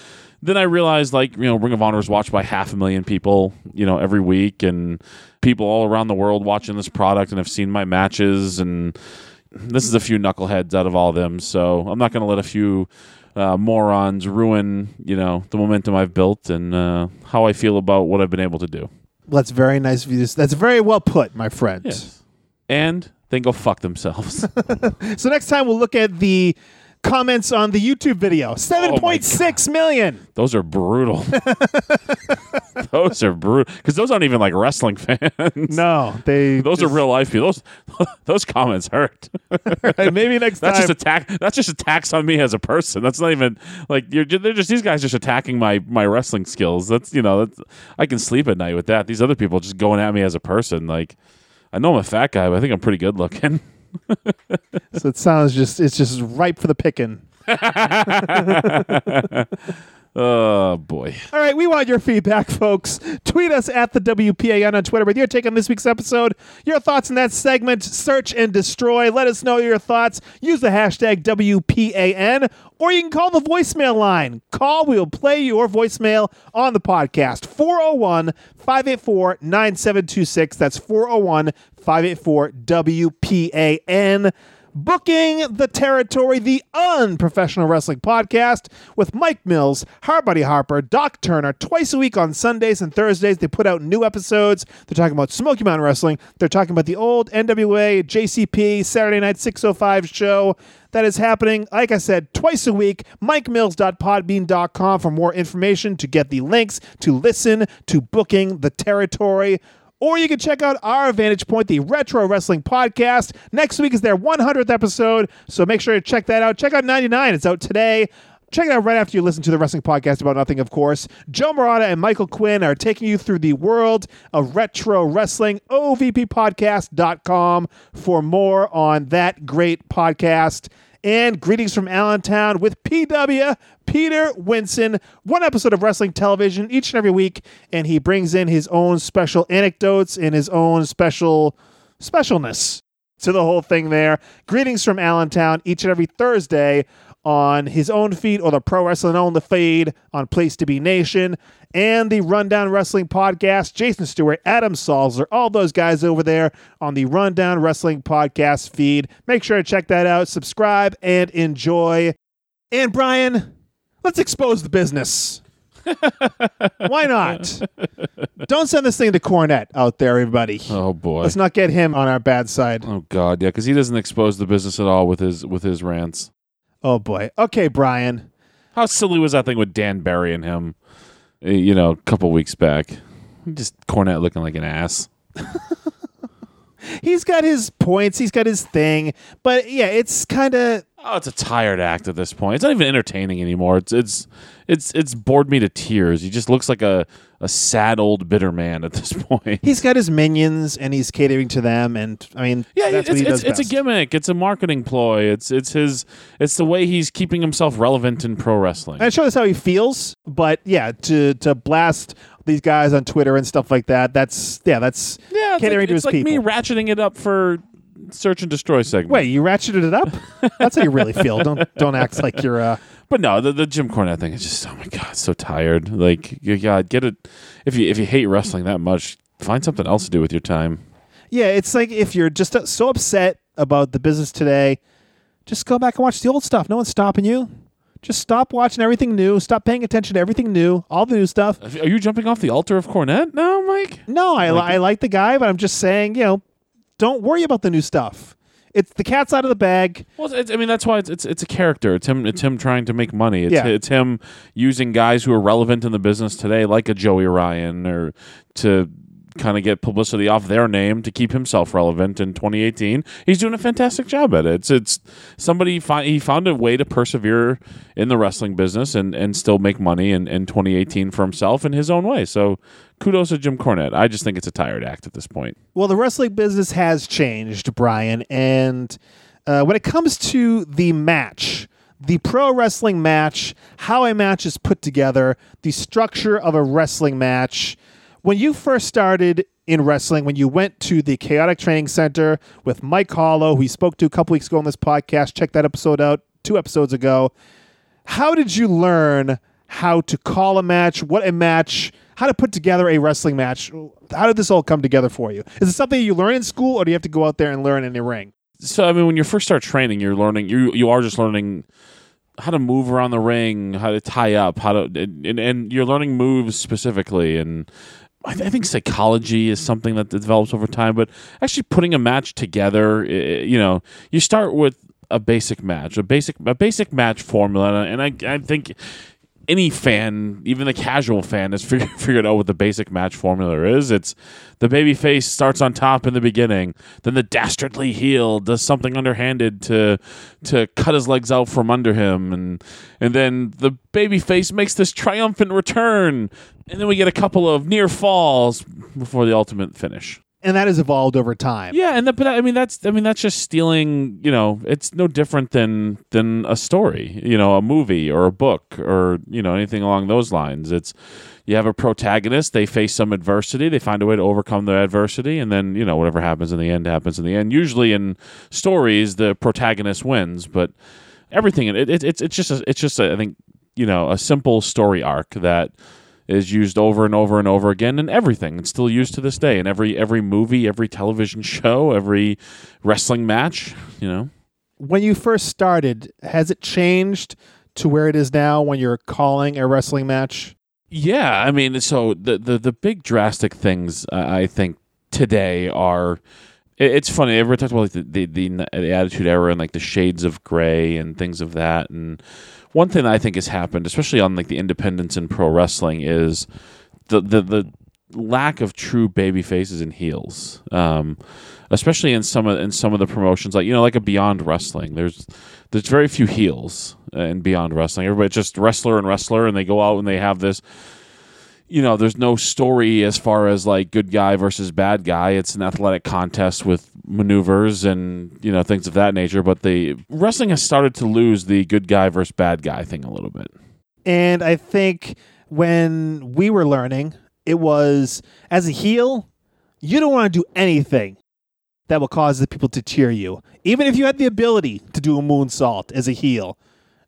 then I realized, like, you know, Ring of Honor is watched by half a million people, you know, every week, and people all around the world watching this product and have seen my matches, and this is a few knuckleheads out of all of them. So I'm not going to let a few. Uh, morons ruin, you know, the momentum I've built and uh, how I feel about what I've been able to do. That's very nice of you. to- That's very well put, my friend. Yes. And then go fuck themselves. So next time we'll look at the comments on the YouTube video. Oh Seven point six million. those are brutal. those are brutal because those aren't even like wrestling fans. No, they. Those are real life people. Those those comments hurt. are. Maybe next That's time. just attack. That's just attacks on me as a person. That's not even like you're. They're just these guys just attacking my my wrestling skills. That's you know. That's, I can sleep at night with that. These other people just going at me as a person. Like I know I'm a fat guy, but I think I'm pretty good looking. So it sounds just. It's just ripe for the picking. Oh boy. All right, we want your feedback, folks. Tweet us at the WPAN on Twitter with your take on this week's episode, your thoughts in that segment, search and destroy. Let us know your thoughts. Use the hashtag WPAN, or you can call the voicemail line. Call, we will play your voicemail on the podcast. 401 584 9726. That's 401 584 WPAN. Booking the Territory, the unprofessional wrestling podcast with Mike Mills, Harbuddy Harper, Doc Turner, twice a week on Sundays and Thursdays. They put out new episodes. They're talking about Smoky Mountain Wrestling. They're talking about the old NWA, JCP, Saturday Night 605 show that is happening, like I said, twice a week. MikeMills.podbean.com for more information to get the links to listen to Booking the Territory. Or you can check out our Vantage Point, the Retro Wrestling Podcast. Next week is their 100th episode, so make sure to check that out. Check out 99, it's out today. Check it out right after you listen to the wrestling podcast about nothing, of course. Joe Morata and Michael Quinn are taking you through the world of retro wrestling. OVPpodcast.com for more on that great podcast. And greetings from Allentown with PW, Peter Winson. One episode of wrestling television each and every week, and he brings in his own special anecdotes and his own special specialness. to the whole thing there. Greetings from Allentown each and every Thursday on his own feed or the Pro Wrestling on the feed on Place to Be Nation and the Rundown Wrestling Podcast. Jason Stewart, Adam Salzer, all those guys over there on the Rundown Wrestling Podcast feed. Make sure to check that out, subscribe, and enjoy. And Brian, let's expose the business. Why not? Don't send this thing to Cornette out there, everybody. Oh boy. Let's not get him on our bad side. Oh god, yeah, because he doesn't expose the business at all with his with his rants. Oh boy. Okay, Brian. How silly was that thing with Dan Barry and him? uh, You know, a couple weeks back, just Cornette looking like an ass. He's got his points. He's got his thing. But yeah, it's kind of Oh, it's a tired act at this point. It's not even entertaining anymore. It's it's it's it's bored me to tears. He just looks like a a sad old bitter man at this point. he's got his minions and he's catering to them. And I mean, Yeah, that's it's, what he it's, it's a gimmick. It's a marketing ploy. It's it's his it's the way he's keeping himself relevant in pro wrestling. I'm sure that's how he feels. But yeah, to to blast these guys on Twitter and stuff like that. That's yeah, that's yeah, catering like, to it's his like people. me ratcheting it up for search and destroy segment. Wait, you ratcheted it up? That's how you really feel. Don't don't act like you're. Uh, But no, the, the Jim Cornette thing is just oh my god, so tired. Like you God, get it. If you if you hate wrestling that much, find something else to do with your time. yeah, it's like if you're just uh, so upset about the business today, just go back and watch the old stuff. No one's stopping you. Just stop watching everything new. Stop paying attention to everything new, all the new stuff. Are you jumping off the altar of Cornette? No, Mike. No, I, li- I like the guy, but I'm just saying, you know, don't worry about the new stuff. It's the cat's out of the bag. Well, it's, I mean that's why it's, it's it's a character. It's him. It's him trying to make money. It's, Yeah. it's him using guys who are relevant in the business today, like a Joey Ryan, or to kind of get publicity off their name to keep himself relevant in 2018. He's doing a fantastic job at it. It's it's somebody fi- he found a way to persevere in the wrestling business and and still make money in, in 2018 for himself in his own way. So kudos to Jim Cornette. I just think it's a tired act at this point. Well, the wrestling business has changed, Brian, and uh, when it comes to the match, the pro wrestling match, how a match is put together, the structure of a wrestling match. When you first started in wrestling, when you went to the Chaotic Training Center with Mike Hollow, who we spoke to a couple weeks ago on this podcast, check that episode out two episodes ago. How did you learn how to call a match, what a match, how to put together a wrestling match? How did this all come together for you? Is it something you learn in school, or do you have to go out there and learn in the ring? so I mean, when you first start training, you're learning you you are just learning how to move around the ring, how to tie up, how to and, and, and you're learning moves specifically and. I, th- I think psychology is something that develops over time, but actually putting a match together, i- you know, you start with a basic match, a basic a basic match formula, and I I think any fan, even the casual fan, has figured, out what the basic match formula is. It's the baby face starts on top in the beginning, then the dastardly heel does something underhanded to to cut his legs out from under him, and and then the baby face makes this triumphant return, and then we get a couple of near falls before the ultimate finish. And that has evolved over time. Yeah, and but I mean that's I mean that's just stealing. You know, it's no different than than a story. You know, a movie or a book or you know anything along those lines. It's you have a protagonist. They face some adversity. They find a way to overcome their adversity, and then you know whatever happens in the end happens in the end. Usually in stories, the protagonist wins, but everything it, it, it's it's just a, it's just a, I think you know a simple story arc that is used over and over and over again in everything. It's still used to this day in every every movie, every television show, every wrestling match. You know, When you first started, has it changed to where it is now when you're calling a wrestling match? yeah. I mean, so the the the big drastic things uh, I think today are. It's funny. Everyone talks about like the, the the the attitude era and like the shades of gray and things of that. And one thing that I think has happened, especially on like the independents in pro wrestling, is the the the lack of true baby faces and heels. Um, especially in some of in some of the promotions, like you know, like a Beyond Wrestling. There's there's very few heels in Beyond Wrestling. Everybody's just wrestler and wrestler, and they go out and they have this. You know, there's no story as far as like good guy versus bad guy. It's an athletic contest with maneuvers and you know things of that nature. But the wrestling has started to lose the good guy versus bad guy thing a little bit. And I think when we were learning, it was as a heel, you don't want to do anything that will cause the people to cheer you. Even if you had the ability to do a moonsault as a heel,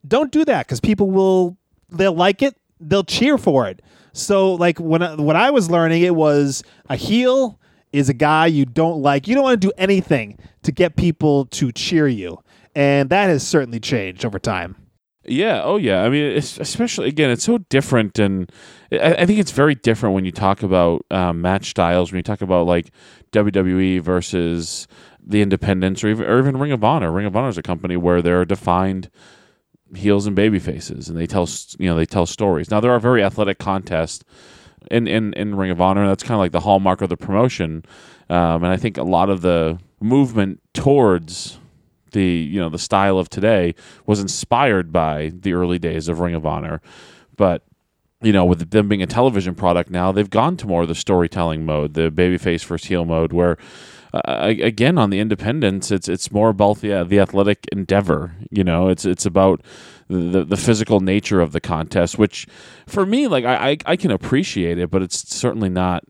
don't do that because people will they'll like it, they'll cheer for it. So like when I, I was learning, it was a heel is a guy you don't like. You don't want to do anything to get people to cheer you, and that has certainly changed over time. Yeah. Oh, yeah. I mean, especially again, it's so different, and I, I think it's very different when you talk about um, match styles. When you talk about like WWE versus the Independents, or even, or even Ring of Honor. Ring of Honor is a company where there are defined heels and baby faces, and they tell you know they tell stories. Now there are very athletic contests in in, in Ring of Honor. That's kind of like the hallmark of the promotion, um, and I think a lot of the movement towards the you know the style of today was inspired by the early days of Ring of Honor, but you know with them being a television product now, they've gone to more of the storytelling mode, the babyface versus heel mode, where uh, again on the independents, it's it's more about the the athletic endeavor. You know, it's it's about the the physical nature of the contest, which for me, like I I, I can appreciate it, but it's certainly not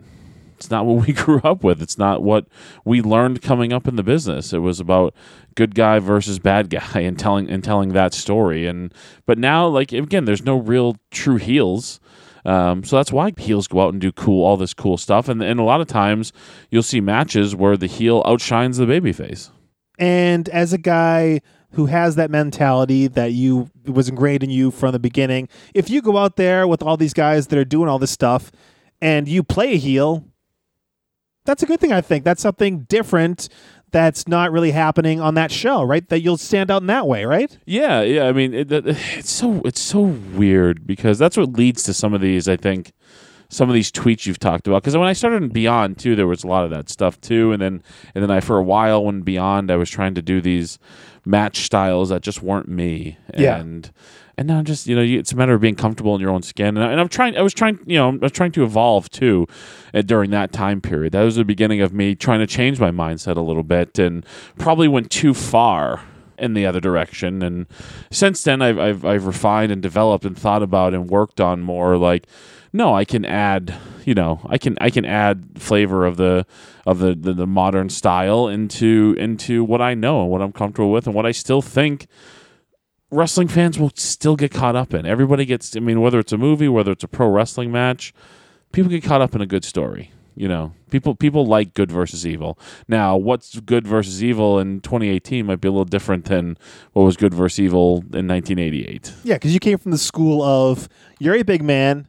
it's not what we grew up with. It's not what we learned coming up in the business. It was about good guy versus bad guy and telling and telling that story. And but now, like again, there's no real true heels. Um, so that's why heels go out and do cool, all this cool stuff. And and a lot of times you'll see matches where the heel outshines the babyface. And as a guy who has that mentality that you was ingrained in you from the beginning, if you go out there with all these guys that are doing all this stuff and you play a heel, that's a good thing I think. That's something different that's not really happening on that show, right? That you'll stand out in that way, right? Yeah, yeah. I mean, it, it, it's so it's so weird because that's what leads to some of these. I think some of these tweets you've talked about. Because when I started in Beyond too, there was a lot of that stuff too, and then and then I for a while when Beyond, I was trying to do these match styles that just weren't me. Yeah. And and now just you know it's a matter of being comfortable in your own skin. And, I, I'm trying. I was trying. You know, I was trying to evolve too uh, during that time period. That was the beginning of me trying to change my mindset a little bit, and probably went too far in the other direction. And since then, I've, I've, I've refined and developed and thought about and worked on more like, no, I can add, you know, I can, I can add flavor of the, of the, the, the modern style into, into what I know and what I'm comfortable with and what I still think wrestling fans will still get caught up in. Everybody gets, I mean, whether it's a movie, whether it's a pro wrestling match, people get caught up in a good story. You know, people people like good versus evil. Now, what's good versus evil in 2018 might be a little different than what was good versus evil in 1988. Yeah, because you came from the school of you're a big man,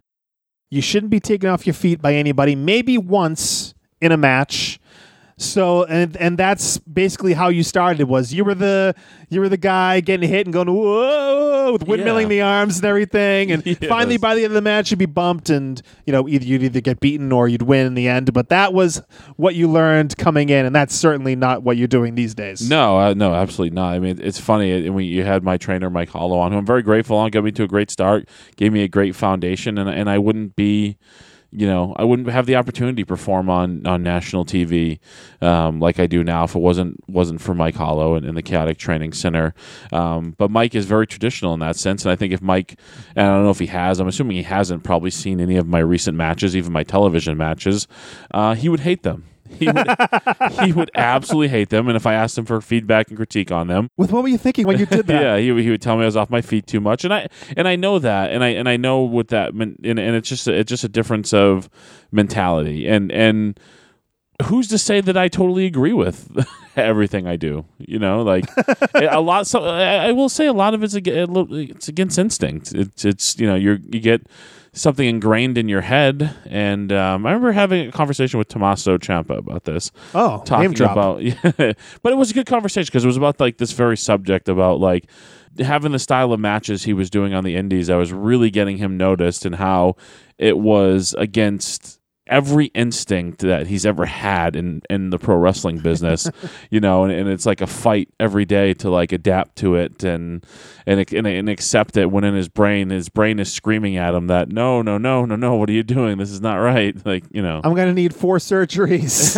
you shouldn't be taken off your feet by anybody, maybe once in a match. So and and that's basically how you started. Was you were the you were the guy getting hit and going whoa with windmilling Yeah. the arms and everything, and Yes. finally by the end of the match you'd be bumped and you know either you'd either get beaten or you'd win in the end. But that was what you learned coming in, and that's certainly not what you're doing these days. No, uh, no, absolutely not. I mean, it's funny. uh, When you had my trainer Mike Hollow on, who I'm very grateful on, got me to a great start, gave me a great foundation, and and I wouldn't be, you know, I wouldn't have the opportunity to perform on on national TV um, like I do now if it wasn't wasn't for Mike Hollow and, and the Chaotic Training Center. Um, but Mike is very traditional in that sense, and I think if Mike, and I don't know if he has, I'm assuming he hasn't probably seen any of my recent matches, even my television matches, uh, he would hate them. He would, he would absolutely hate them. And if I asked him for feedback and critique on them, With what were you thinking when you did that? yeah, he, would- he would tell me I was off my feet too much, and I and I know that, and I and I know what that meant, and, and it's just a, it's just a difference of mentality, and and who's to say that I totally agree with everything I do? You know, like a lot. So I, I will say a lot of it's ag- a little- it's against instinct. It's it's you know you're you get something ingrained in your head, and um, I remember having a conversation with Tommaso Ciampa about this Oh, name talking drop. about yeah. but it was a good conversation because it was about like this very subject about like having the style of matches he was doing on the indies i was really getting him noticed and how it was against every instinct that he's ever had in in the pro wrestling business you know and, and it's like a fight every day to like adapt to it and and, and and accept it when in his brain his brain is screaming at him that no no no no no what are you doing this is not right like you know I'm gonna need four surgeries.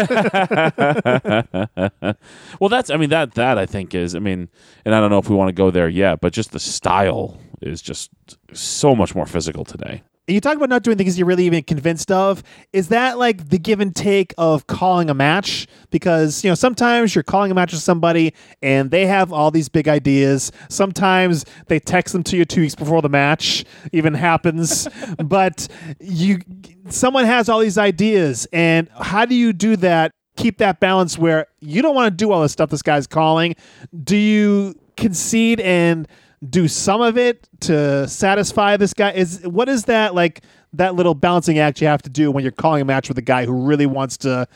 well, that's I mean that that I think is I mean, and I don't know if we want to go there yet, but just the style is just so much more physical today. You talk about not doing things you're really even convinced of. Is that like the give and take of calling a match? Because, you know, sometimes you're calling a match with somebody and they have all these big ideas. Sometimes they text them to you two weeks before the match even happens. but you someone has all these ideas and how do you do that? Keep that balance where you don't want to do all this stuff this guy's calling. Do you concede and do some of it to satisfy this guy? Is what is that like that little balancing act you have to do when you're calling a match with a guy who really wants to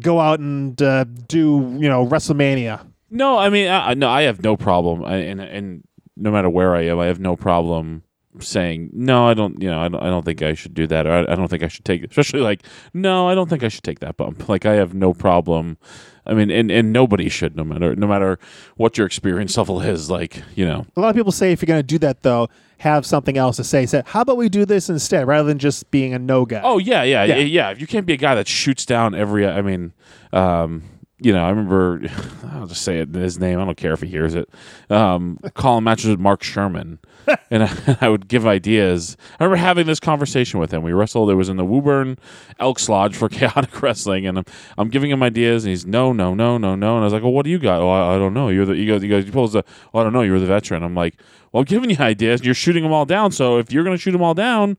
go out and uh, do you know WrestleMania? No, I mean, I, no, I have no problem, I, and and no matter where I am, I have no problem saying no. I don't, you know, I don't, I don't think I should do that, or I, I don't think I should take, especially like, no, I don't think I should take that bump. Like, I have no problem. I mean, and and nobody should, no matter no matter what your experience level is. Like, you know, a lot of people say if you're going to do that though have something else to say say how about we do this instead rather than just being a no guy Oh yeah, yeah, Yeah. yeah, you can't be a guy that shoots down every, I mean, um, you know, I remember, I'll just say it, his name. I don't care if he hears it. Um, calling matches with Mark Sherman, and I, I would give ideas. I remember having this conversation with him. We wrestled. It was in the Woburn Elks Lodge for Chaotic Wrestling, and I'm, I'm giving him ideas, and he's no, no, no, no, no. And I was like, well, what do you got? Oh, I, I don't know. You're the he goes, he goes, he pulls the, oh, I don't know. You're the veteran. I'm like, well, I'm giving you ideas. and You're shooting them all down. So if you're gonna shoot them all down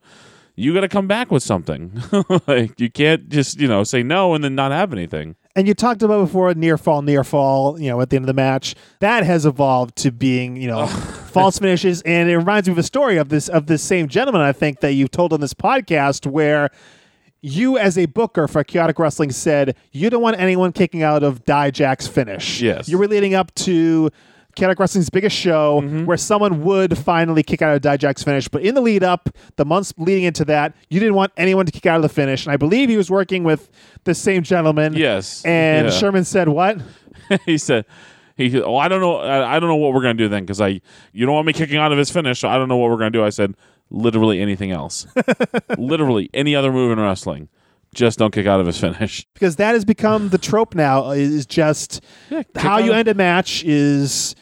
you got to come back with something. like you can't just you know say no and then not have anything. and you talked about before near fall near fall you know at the end of the match that has evolved to being you know false finishes and it reminds me of a story of this of this same gentleman i think that you've told on this podcast where you as a booker for chaotic wrestling said you don't want anyone kicking out of Dijak's finish Yes. you were leading up to Chaotic Wrestling's biggest show, mm-hmm. where someone would finally kick out of Dijak's finish. But in the lead up, the months leading into that, you didn't want anyone to kick out of the finish. And I believe he was working with the same gentleman. Yes. And Yeah. Sherman said, "What? he said. He said, "Oh, I don't know. I, I don't know what we're gonna do then, because I, you don't want me kicking out of his finish. So I don't know what we're gonna do." I said, "Literally anything else. Literally any other move in wrestling. Just don't kick out of his finish." Because that has become the trope now. Is just Yeah, how you of- end a match is."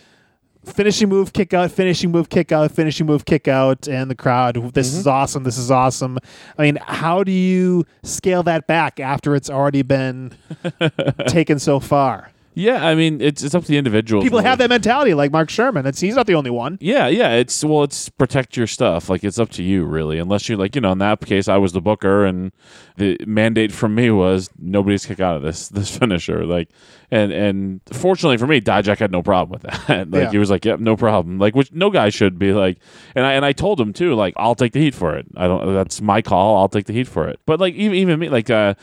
Finishing move, kick out, finishing move, kick out, finishing move, kick out, and the crowd, this Mm-hmm. is awesome, this is awesome. I mean, how do you scale that back after it's already been taken so far? Yeah, I mean, it's it's up to the individual. People have that mentality, like Mark Sherman. It's, he's not the only one. Yeah, yeah. It's well, it's protect your stuff. Like it's up to you, really. Unless you like, you know, in that case, I was the booker, and the mandate from me was nobody's kick out of this this finisher. Like, and and fortunately for me, Dijak had no problem with that. like Yeah. he was like, yep, no problem. Like which no guy should be like. And I and I told him too, like I'll take the heat for it. I don't. That's my call. I'll take the heat for it. But like even even me, like. uh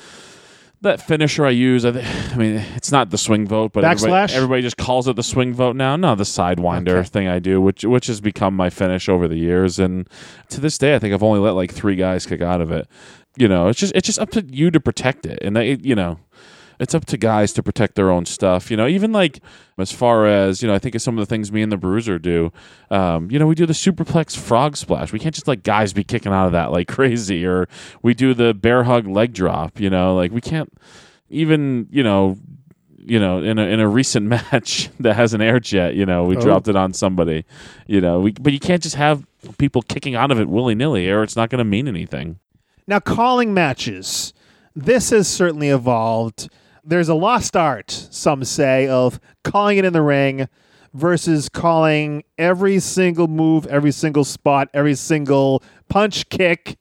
that finisher I use, I, th- I mean, it's not the swing vote, but everybody, everybody just calls it the swing vote now. No, the sidewinder Okay. thing I do, which which has become my finish over the years, and to this day, I think I've only let like three guys kick out of it. You know, it's just it's just up to you to protect it, and I, you know, it's up to guys to protect their own stuff. You know, even like as far as you know, I think of some of the things me and the Bruiser do. Um, you know, we do the superplex frog splash. We can't just let guys be kicking out of that like crazy, or we do the bear hug leg drop. You know, like we can't even you know. You know, in a in a recent match that hasn't aired yet, you know, we Oh. dropped it on somebody. You know, we, but you can't just have people kicking out of it willy nilly, or it's not going to mean anything. Now, calling matches. This has certainly evolved. There's a lost art, some say, of calling it in the ring versus calling every single move, every single spot, every single punch, kick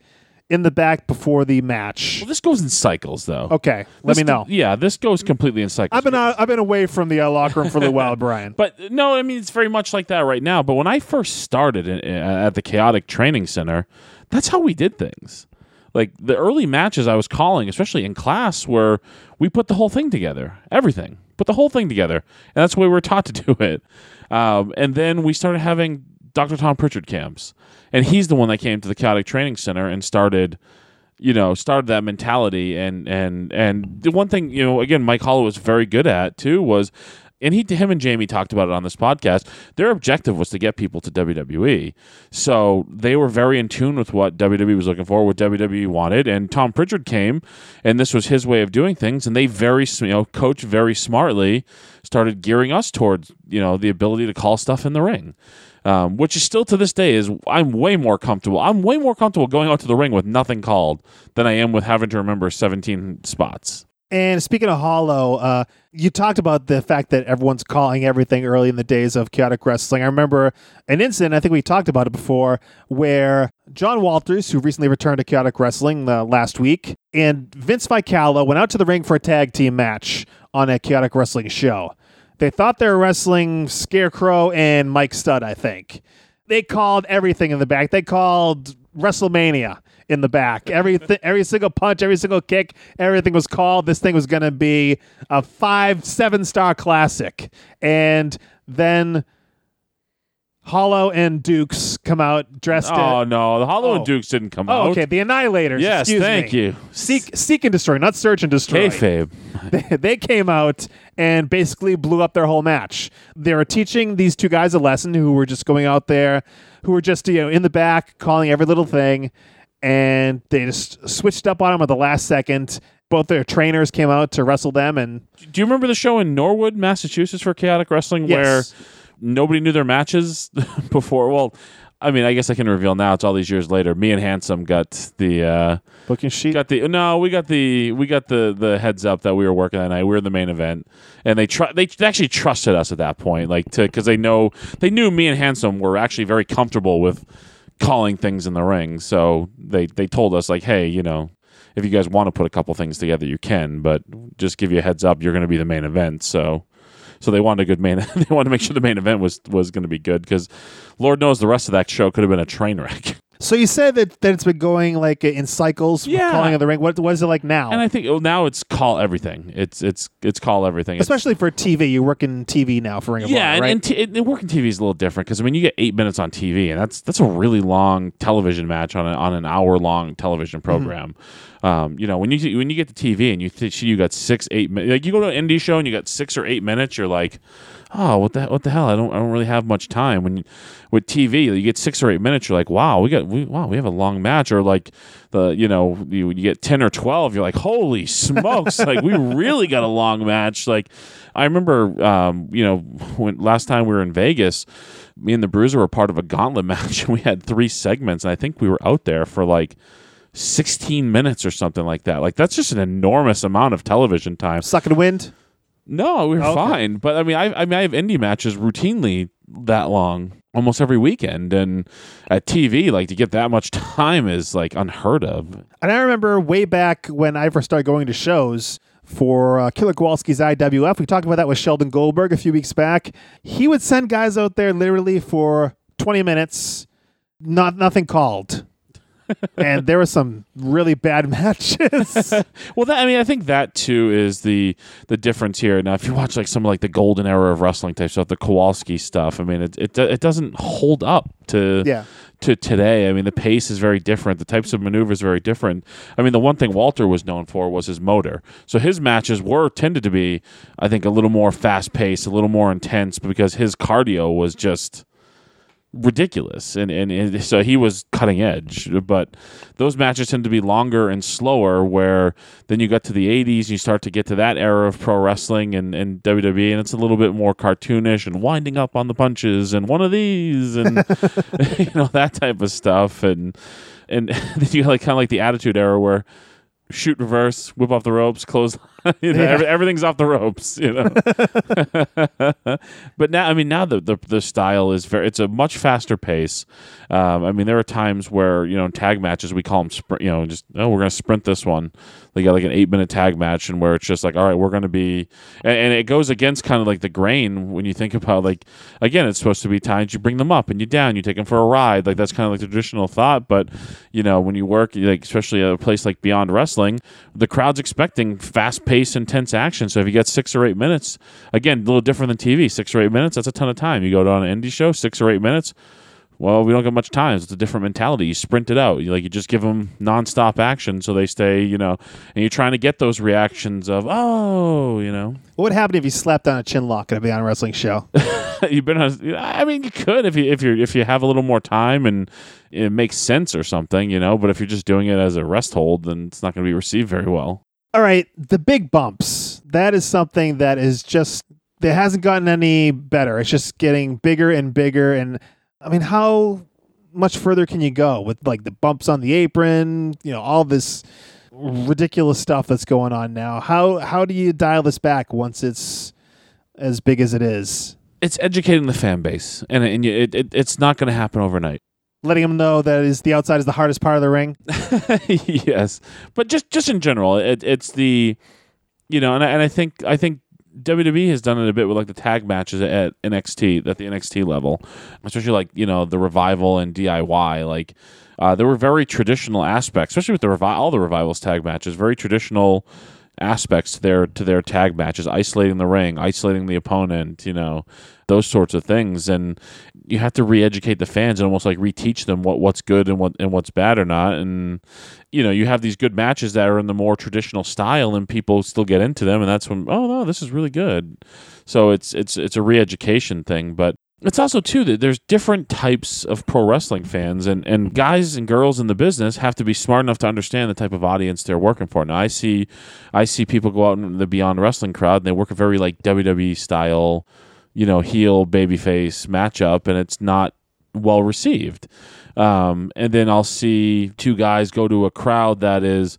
in the back before the match. Well, this goes in cycles, though. Okay, let This me go- know. yeah, this goes completely in cycles. I've been out, I've been away from the uh, locker room for a little while, Brian. But no, I mean it's very much like that right now. But when I first started in, in- at the Chaotic Training Center, that's how we did things. Like the early matches I was calling, especially in class, where we put the whole thing together, everything, put the whole thing together, and that's the way we were taught to do it. Um, and then we started having Dr. Tom Pritchard camps, and he's the one that came to the Chaotic Training Center and started you know started that mentality and and and the one thing you know again mike hollow was very good at too was and he him and jamie talked about it on this podcast their objective was to get people to wwe so they were very in tune with what wwe was looking for what wwe wanted and tom pritchard came and this was his way of doing things and they very you know coach very smartly started gearing us towards you know the ability to call stuff in the ring um, which is still to this day is I'm way more comfortable. I'm way more comfortable going out to the ring with nothing called than I am with having to remember 17 spots. And speaking of Hollow, uh, you talked about the fact that everyone's calling everything early in the days of chaotic wrestling. I remember an incident, I think we talked about it before, where John Walters, who recently returned to chaotic wrestling uh, last week, and Vince Vicallo went out to the ring for a tag team match on a chaotic wrestling show. They thought they were wrestling Scarecrow and Mike Stud, I think. They called everything in the back. They called WrestleMania in the back. Every every single punch, every single kick, everything was called. This thing was going to be a five, seven star classic. And then Hollow and Dukes come out dressed. In. Oh in, no, the Hollow Oh. and Dukes didn't come oh, out. okay, the Annihilators. Yes, thank me. you. Seek, seek and destroy, not search and destroy. Kayfabe. they, they came out and basically blew up their whole match. They were teaching these two guys a lesson who were just going out there, who were just you know in the back calling every little thing, and they just switched up on them at the last second. Both their trainers came out to wrestle them, and Do you remember the show in Norwood, Massachusetts for Chaotic Wrestling Yes. where nobody knew their matches before? Well, I mean, I guess I can reveal now. It's all these years later. Me and Handsome got the uh, booking sheet. got the no, we got the we got the the heads up that we were working that night. We were the main event, and they tr- they actually trusted us at that point, like to because they know they knew me and Handsome were actually very comfortable with calling things in the ring. So they they told us like, hey, you know, if you guys want to put a couple things together, you can, but just give you a heads up, you're going to be the main event. So. So they wanted a good main. They wanted to make sure the main event was was going to be good because, Lord knows, the rest of that show could have been a train wreck. so you said that, that it's been going like in cycles, Yeah. calling of the ring. What what is it like now? And I think well, now it's call everything. It's it's it's call everything. It's- Especially for TV, you work in TV now for Ring of yeah, Honor, and, right? and, t- and working TV is a little different because I mean you get eight minutes on TV, and that's that's a really long television match on a, on an hour long television program. Um, you know, when you when you get to TV and you th- you got six eight minutes, like you go to an indie show and you got six or eight minutes, you're like, oh, what the what the hell? I don't I don't really have much time. When with TV, you get six or eight minutes, you're like, wow, we got we wow, we have a long match, or like the you know you, you get ten or twelve, you're like, holy smokes, like we really got a long match. Like I remember, um, you know, when last time we were in Vegas, me and the Bruiser were part of a gauntlet match, and we had three segments, and I think we were out there for like. 16 minutes or something like that. Like that's just an enormous amount of television time. Sucking wind. No, we were Okay. fine. But I mean, I, I mean, I have indie matches routinely that long, almost every weekend, and at TV, like to get that much time is like unheard of. And I remember way back when I first started going to shows for uh, Killer Kowalski's IWF. We talked about that with Sheldon Goldberg a few weeks back. He would send guys out there literally for 20 minutes, not nothing called. And there were some really bad matches. Well, that I mean, I think that too is the the difference here. Now, if you watch like some of like the golden era of wrestling type stuff, the Kowalski stuff, I mean, it it, it doesn't hold up to Yeah. to today. I mean, the pace is very different. The types of maneuvers are very different. I mean, the one thing Walter was known for was his motor. So his matches were tended to be, I think, a little more fast paced, a little more intense, because his cardio was just ridiculous. And, and and so he was cutting edge. But those matches tend to be longer and slower where then you got to the 80s you start to get to that era of pro wrestling and, and WWE and it's a little bit more cartoonish and winding up on the punches and one of these and you know that type of stuff. And and then you like kind of like the attitude era where shoot reverse whip off the ropes close you know, Yeah. every- everything's off the ropes you know but now, I mean, now the, the the style is very. It's a much faster pace. Um, I mean, there are times where you know tag matches we call them sprint. You know, just oh, we're gonna sprint this one. They got like an eight minute tag match, and where it's just like, all right, we're gonna be, and, and it goes against kind of like the grain when you think about like again, it's supposed to be times you bring them up and you down, you take them for a ride. Like that's kind of like the traditional thought. But you know, when you work like especially at a place like Beyond Wrestling, the crowd's expecting fast paced, intense action. So if you get six or eight minutes, again, a little different than TV. Six or eight minutes, that's a ton of time. You go to an indie show, six or eight minutes. Well, we don't get much time. It's a different mentality. You sprint it out. You like you just give them nonstop action, so they stay. You know, and you're trying to get those reactions of oh, you know, what would happen if you slapped on a chin lock at a Beyond Wrestling show? you've been on. I mean, you could if you if you if you have a little more time and it makes sense or something, you know. But if you're just doing it as a rest hold, then it's not going to be received very well. All right, the big bumps. That is something that is just that hasn't gotten any better. It's just getting bigger and bigger and I mean, how much further can you go with like the bumps on the apron, you know, all this ridiculous stuff that's going on now? How how do you dial this back once it's as big as it is? It's educating the fan base, and, and it, it, it's not going to happen overnight. Letting them know that is the outside is the hardest part of the ring. yes, but just just in general, it, it's the you know, and I, and I think I think WWE has done it a bit with like the tag matches at NXT at the NXT level, especially like you know the revival and DIY. Like uh, there were very traditional aspects, especially with the revi- all the revivals tag matches, very traditional aspects to their to their tag matches, isolating the ring, isolating the opponent, you know, those sorts of things. And you have to re-educate the fans and almost like reteach them what what's good and what and what's bad or not. And you know, you have these good matches that are in the more traditional style, and people still get into them, and that's when oh no, this is really good. So it's it's it's a re-education thing, but it's also too that there's different types of pro wrestling fans and, and guys and girls in the business have to be smart enough to understand the type of audience they're working for. Now I see I see people go out in the beyond wrestling crowd and they work a very like WWE style, you know, heel babyface matchup and it's not well received. Um, and then I'll see two guys go to a crowd that is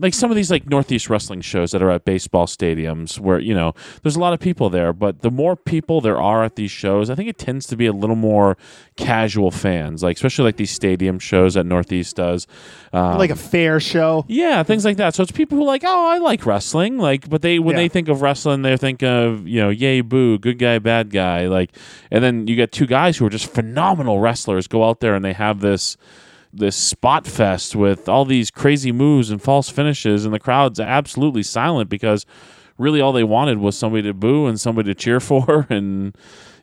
like some of these like northeast wrestling shows that are at baseball stadiums where you know there's a lot of people there but the more people there are at these shows i think it tends to be a little more casual fans like especially like these stadium shows that northeast does um, like a fair show. yeah things like that so it's people who are like oh i like wrestling like but they when Yeah. they think of wrestling they think of you know yay boo good guy bad guy like and then you get two guys who are just phenomenal wrestlers go out there and they have this this spot fest with all these crazy moves and false finishes, and the crowd's absolutely silent because really all they wanted was somebody to boo and somebody to cheer for, and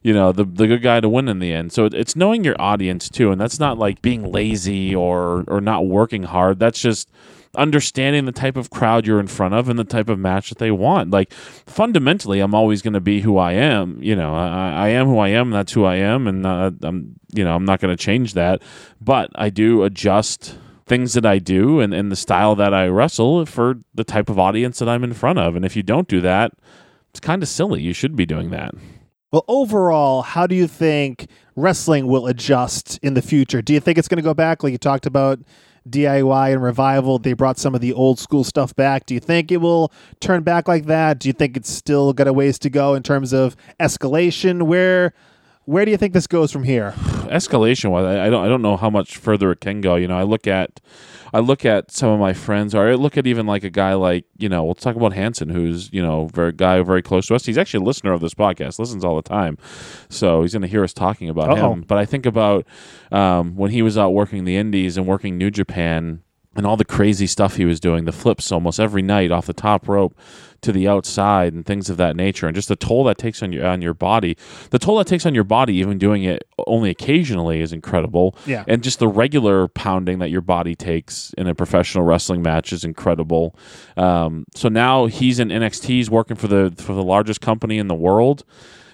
you know the the good guy to win in the end. So it's knowing your audience too, and that's not like being lazy or or not working hard. That's just understanding the type of crowd you're in front of and the type of match that they want. Like fundamentally, I'm always going to be who I am. You know, I, I am who I am. That's who I am, and uh, I'm you know I'm not going to change that. But I do adjust things that I do and, and the style that I wrestle for the type of audience that I'm in front of. And if you don't do that, it's kind of silly. You should be doing that. Well, overall, how do you think wrestling will adjust in the future? Do you think it's going to go back like you talked about DIY and revival? They brought some of the old school stuff back. Do you think it will turn back like that? Do you think it's still got a ways to go in terms of escalation? Where where do you think this goes from here? escalation wise I, don't I don't know how much further it can go. You know, I look at I look at some of my friends or I look at even like a guy like, you know, we'll talk about Hanson who's, you know, very guy very close to us. He's actually a listener of this podcast, listens all the time. So he's gonna hear us talking about Uh-oh. him. But I think about um, when he was out working the indies and working New Japan and all the crazy stuff he was doing, the flips almost every night off the top rope to the outside and things of that nature, and just the toll that takes on your on your body. The toll that takes on your body, even doing it only occasionally, is incredible. Yeah. and just the regular pounding that your body takes in a professional wrestling match is incredible. Um, so now he's in NXT, he's working for the for the largest company in the world,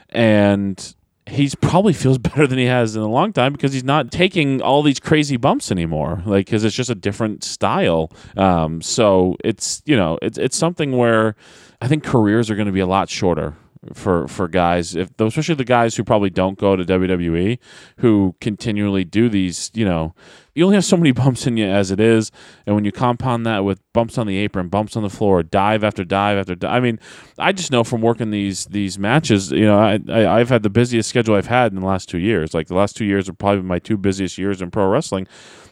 and he's probably feels better than he has in a long time because he's not taking all these crazy bumps anymore like because it's just a different style. Um, so it's you know it's, it's something where i think careers are going to be a lot shorter for for guys if especially the guys who probably don't go to WWE who continually do these you know you only have so many bumps in you as it is. And when you compound that with bumps on the apron bumps on the floor dive after dive after dive I mean I just know from working these these matches you know I, I I've had the busiest schedule I've had in the last 2 years. Like the last 2 years are probably my two busiest years in pro wrestling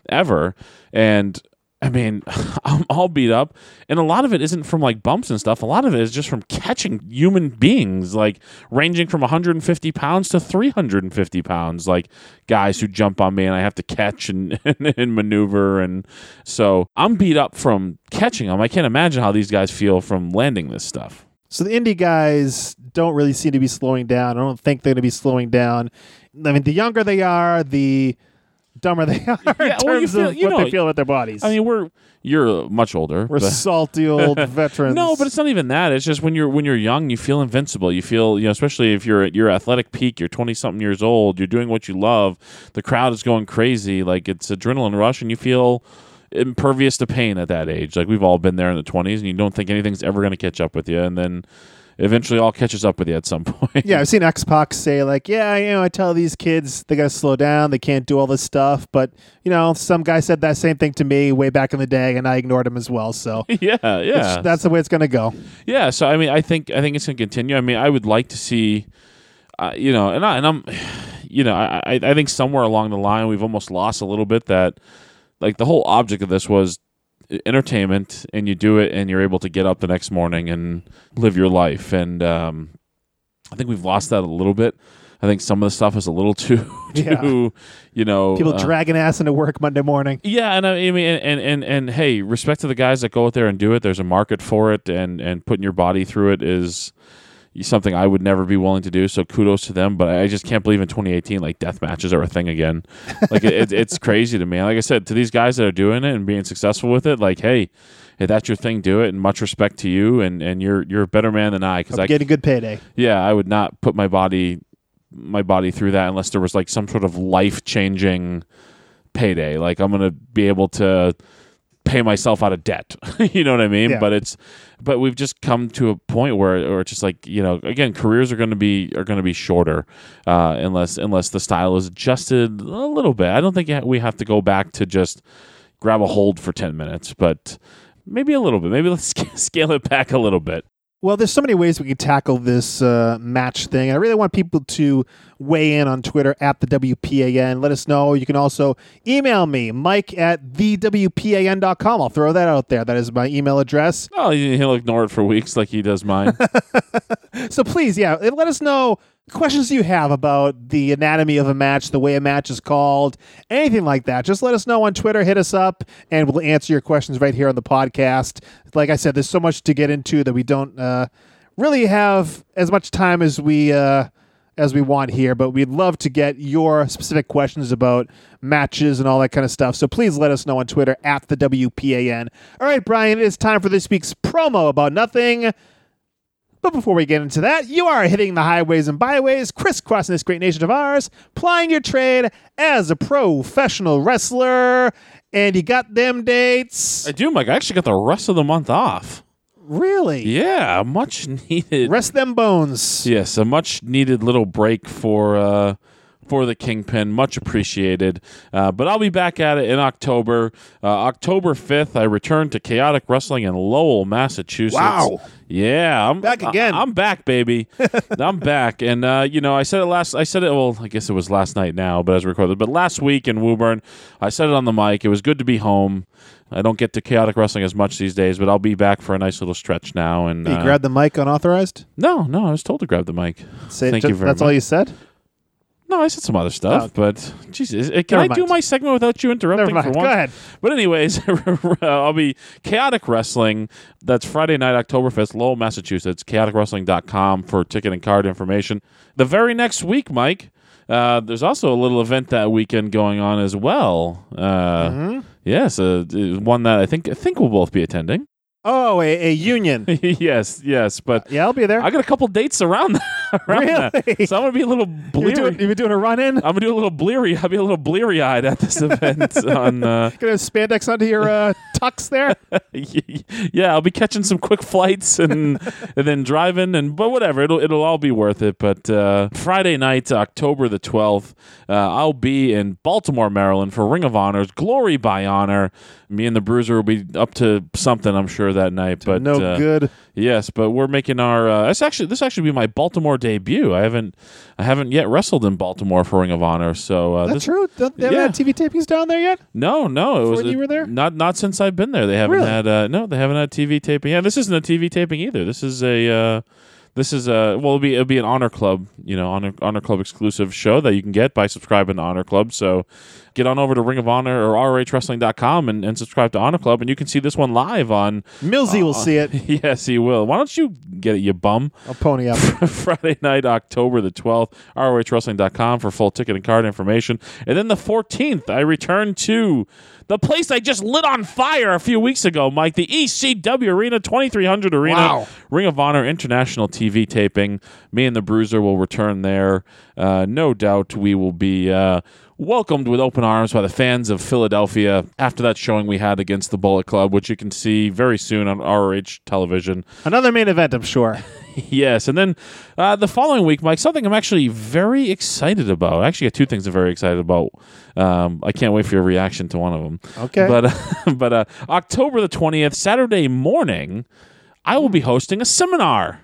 ever. And I mean, I'm all beat up, and a lot of it isn't from like bumps and stuff. A lot of it is just from catching human beings, like ranging from 150 pounds to 350 pounds, like guys who jump on me and I have to catch and, and, and maneuver. And so I'm beat up from catching them. I can't imagine how these guys feel from landing this stuff. So the indie guys don't really seem to be slowing down. I don't think they're going to be slowing down. I mean, the younger they are, the dumber they are in Yeah, well, you terms feel- of you what know, they feel about their bodies. I mean, we're you're much older. We're but- salty old veterans. No, but it's not even that. It's just when you're when you're young, you feel invincible. You feel you know, especially if you're at your athletic peak, you're twenty something years old, you're doing what you love. The crowd is going crazy, like it's adrenaline rush, and you feel impervious to pain at that age. Like we've all been there in the twenties, and you don't think anything's ever going to catch up with you, and then eventually all catches up with you at some point. Yeah, I've seen X Pac say like, "Yeah, you know, I tell these kids they got to slow down, they can't do all this stuff." But you know, some guy said that same thing to me way back in the day, and I ignored him as well. So yeah, yeah. that's the way it's going to go. Yeah, so I mean, I think I think it's going to continue. I mean, I would like to see, uh, you know, and I and I'm, you know, I I think somewhere along the line we've almost lost a little bit that, like the whole object of this was entertainment, and you do it, and you're able to get up the next morning and live your life, and um, I think we've lost that a little bit. I think some of the stuff is a little too, Yeah. you know, People uh, dragging ass into work Monday morning. yeah, and I I mean, and, and and hey, respect to the guys that go out there and do it. There's a market for it, and and putting your body through it is something I would never be willing to do. So kudos to them. But I just can't believe in 2018, like death matches are a thing again. Like it, it, it's crazy to me. Like I said, to these guys that are doing it and being successful with it, like hey, if that's your thing, do it. And much respect to you, and and you're you're a better man than I because I Getting a good payday. yeah, I would not put my body my body through that unless there was like some sort of life changing payday. Like I'm gonna be able to pay myself out of debt. you know what I mean? Yeah. But it's but we've just come to a point where it's just like, you know, again, careers are gonna be are gonna be shorter, uh, unless unless the style is adjusted a little bit. I don't think we have to go back to just grab a hold for ten minutes, but maybe a little bit. Maybe let's scale it back a little bit. Well, there's so many ways we can tackle this uh, match thing. I really want people to weigh in on Twitter at the WPAN. Let us know. You can also email me, Mike at thewpan.com. I'll throw that out there. That is my email address. Oh, he'll ignore it for weeks like he does mine. So please, yeah, let us know questions you have about the anatomy of a match, the way a match is called, anything like that. Just let us know on Twitter. Hit us up, and we'll answer your questions right here on the podcast. Like I said, there's so much to get into that we don't uh, really have as much time as we. Uh, as we want here, but we'd love to get your specific questions about matches and all that kind of stuff. So please let us know on Twitter at the WPAN. All right, Brian, it is time for this week's promo about nothing. But before we get into that, you are hitting the highways and byways, crisscrossing this great nation of ours, plying your trade as a professional wrestler. And you got them dates. I do, Mike. I actually got the rest of the month off. Really? Yeah, much needed. Rest them bones. yes, a much needed little break for uh, for the Kingpin. Much appreciated. Uh, but I'll be back at it in October. Uh, October fifth, I return to Chaotic Wrestling in Lowell, Massachusetts. Wow. Yeah, I'm Back again. I, am back, baby. I'm back, and uh, you know, I said it last. I said it. Well, I guess it was last night now, but as recorded. But last week in Woburn, I said it on the mic. It was good to be home. I don't get to chaotic wrestling as much these days, but I'll be back for a nice little stretch now. And You uh, grabbed the mic unauthorized? no, no, I was told to grab the mic. Say, Thank ju- you very much. That's much. all you said? No, I said some other stuff, Oh. but Jesus, can Never I do mind. my segment without you interrupting Never mind. for Go once? ahead. But anyways, I'll be Chaotic Wrestling. That's Friday night, October 5th, Lowell, Massachusetts. ChaoticWrestling.com for ticket and card information. The very next week, Mike, uh, there's also a little event that weekend going on as well. Uh, Mm-hmm. Yes, uh, one that I think I think we'll both be attending. Oh, a, a union. yes, yes, but yeah, I'll be there. I got a couple dates around, around that. Really? So I'm gonna be a little you bleary. doing, doing a run in? I'm gonna do a little bleary. I'll be a little bleary eyed at this event. on uh, Gonna spandex under your uh, tux there? yeah, I'll be catching some quick flights and and then driving and but whatever. It'll it'll all be worth it. But uh, Friday night, October the twelfth, uh, I'll be in Baltimore, Maryland for Ring of Honor's Glory by Honor. Me and the Bruiser will be up to something, I'm sure that night. But no uh, good. Yes, but we're making our. Uh, this actually this actually be my Baltimore debut. I haven't I haven't yet wrestled in Baltimore for Ring of Honor. So uh, That's this, true. Don't they haven't had TV tapings down there yet? no, no, it was when you were there? Not not since I've been there. They haven't Really? had uh, no, they haven't had TV taping. Yeah, this isn't a TV taping either. This is a uh, this is a well, it'll be it'll be an Honor Club, you know, Honor Honor Club exclusive show that you can get by subscribing to Honor Club. So get on over to Ring of Honor or ROHWrestling.com and, and subscribe to Honor Club, and you can see this one live on. Millsy will uh, see it. yes, he will. Why don't you get it, you bum? I'll pony up. Friday night, October the 12th, ROHWrestling.com for full ticket and card information. And then the 14th, I return to the place I just lit on fire a few weeks ago, Mike, the ECW Arena, 2300 Arena, Wow. Ring of Honor International TV taping. Me and the Bruiser will return there. Uh, no doubt we will be uh, welcomed with open arms by the fans of Philadelphia after that showing we had against the Bullet Club, which you can see very soon on ROH television. Another main event, I'm sure. yes, and then uh, the following week, Mike, something I'm actually very excited about. I actually got two things I'm very excited about. Um, I can't wait for your reaction to one of them. Okay. But but uh, October the twentieth, Saturday morning, I will be hosting a seminar.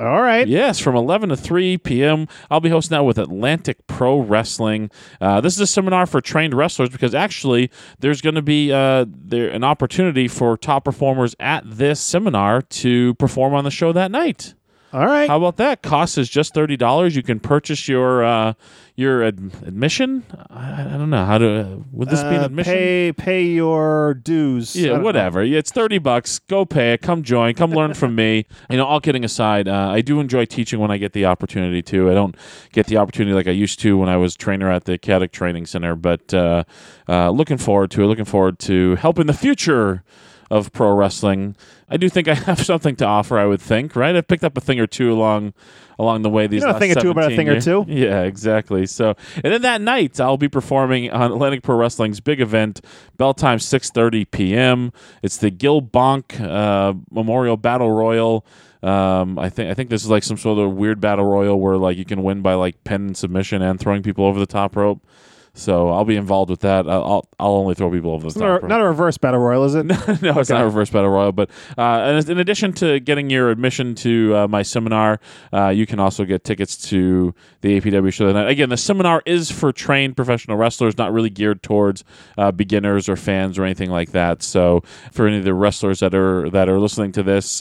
All right. Yes, from 11 to 3 p.m. I'll be hosting that with Atlantic Pro Wrestling. Uh, this is a seminar for trained wrestlers because actually there's going to be uh, there an opportunity for top performers at this seminar to perform on the show that night. All right. How about that? Cost is just thirty dollars. You can purchase your uh, your ad- admission. I, I don't know how to. would this be an Uh, admission? Pay pay your dues. I Yeah, don't whatever. Yeah, it's thirty bucks. Go pay it. Come join. Come learn from me. You know, all kidding aside, uh, I do enjoy teaching when I get the opportunity to. I don't get the opportunity like I used to when I was trainer at the Caddick Training Center, but uh, uh, looking forward to it. Looking forward to helping the future of pro wrestling. I do think I have something to offer. I would think, right? I've picked up a thing or two along along the way. These know a thing or two about a 17 thing or two. Yeah, exactly. So, and then that night, I'll be performing on Atlantic Pro Wrestling's big event, bell time 6:30 p.m. It's the Gil Bonk uh, Memorial Battle Royal. Um, I think I think this is like some sort of weird battle royal where like you can win by like pin submission and throwing people over the top rope. So I'll be involved with that. I'll I'll, only throw people over the It's top not, a- not a reverse battle royal, is it? no, it's not a reverse battle royal. But uh, and in addition to getting your admission to uh, my seminar, uh, you can also get tickets to the APW show that night. Again, the seminar is for trained professional wrestlers, not really geared towards uh, beginners or fans or anything like that. So for any of the wrestlers that are that are listening to this.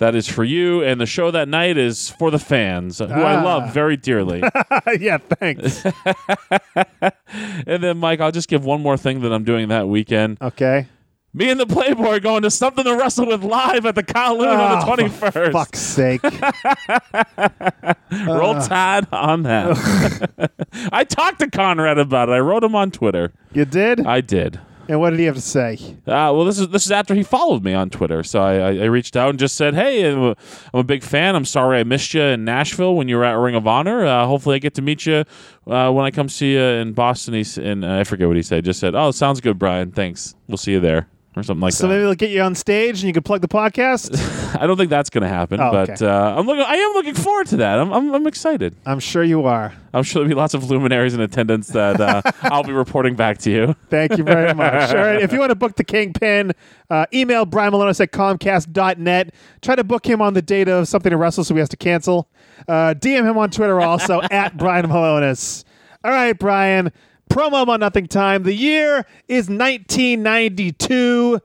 That is for you, and the show that night is for the fans, who I Ah. love very dearly. yeah, thanks. and then, Mike, I'll just give one more thing that I'm doing that weekend. Okay. Me and the Playboy are going to something to wrestle with live at the Kowloon on Oh, the for 21st. Fuck's sake. Roll Tide on that. I talked to Conrad about it. I wrote him on Twitter. You did? I did. And what did he have to say? Uh, well, this is this is after he followed me on Twitter. So I, I, I reached out and just said, "Hey, I'm a, big fan. I'm sorry I missed you in Nashville when you were at Ring of Honor. Uh, hopefully, I get to meet you uh, when I come see you in Boston." And uh, I forget what he said. Just said, "Oh, sounds good, Brian. Thanks. We'll see you there." Or something like So that. So maybe they'll get you on stage and you can plug the podcast? I don't think that's going to happen, Oh, but okay. uh, I'm looking. I am looking forward to that. I'm, I'm, I'm excited. I'm sure you are. I'm sure there'll be lots of luminaries in attendance that uh, I'll be reporting back to you. Thank you very much. All right. If you want to book the Kingpin, uh, email Brian Malonis at Comcast.net. Try to book him on the date of something to wrestle so he has to cancel. Uh, DM him on Twitter also at Brian Malonis. All right, Brian. Promo on Nothing Time. The year is 1992,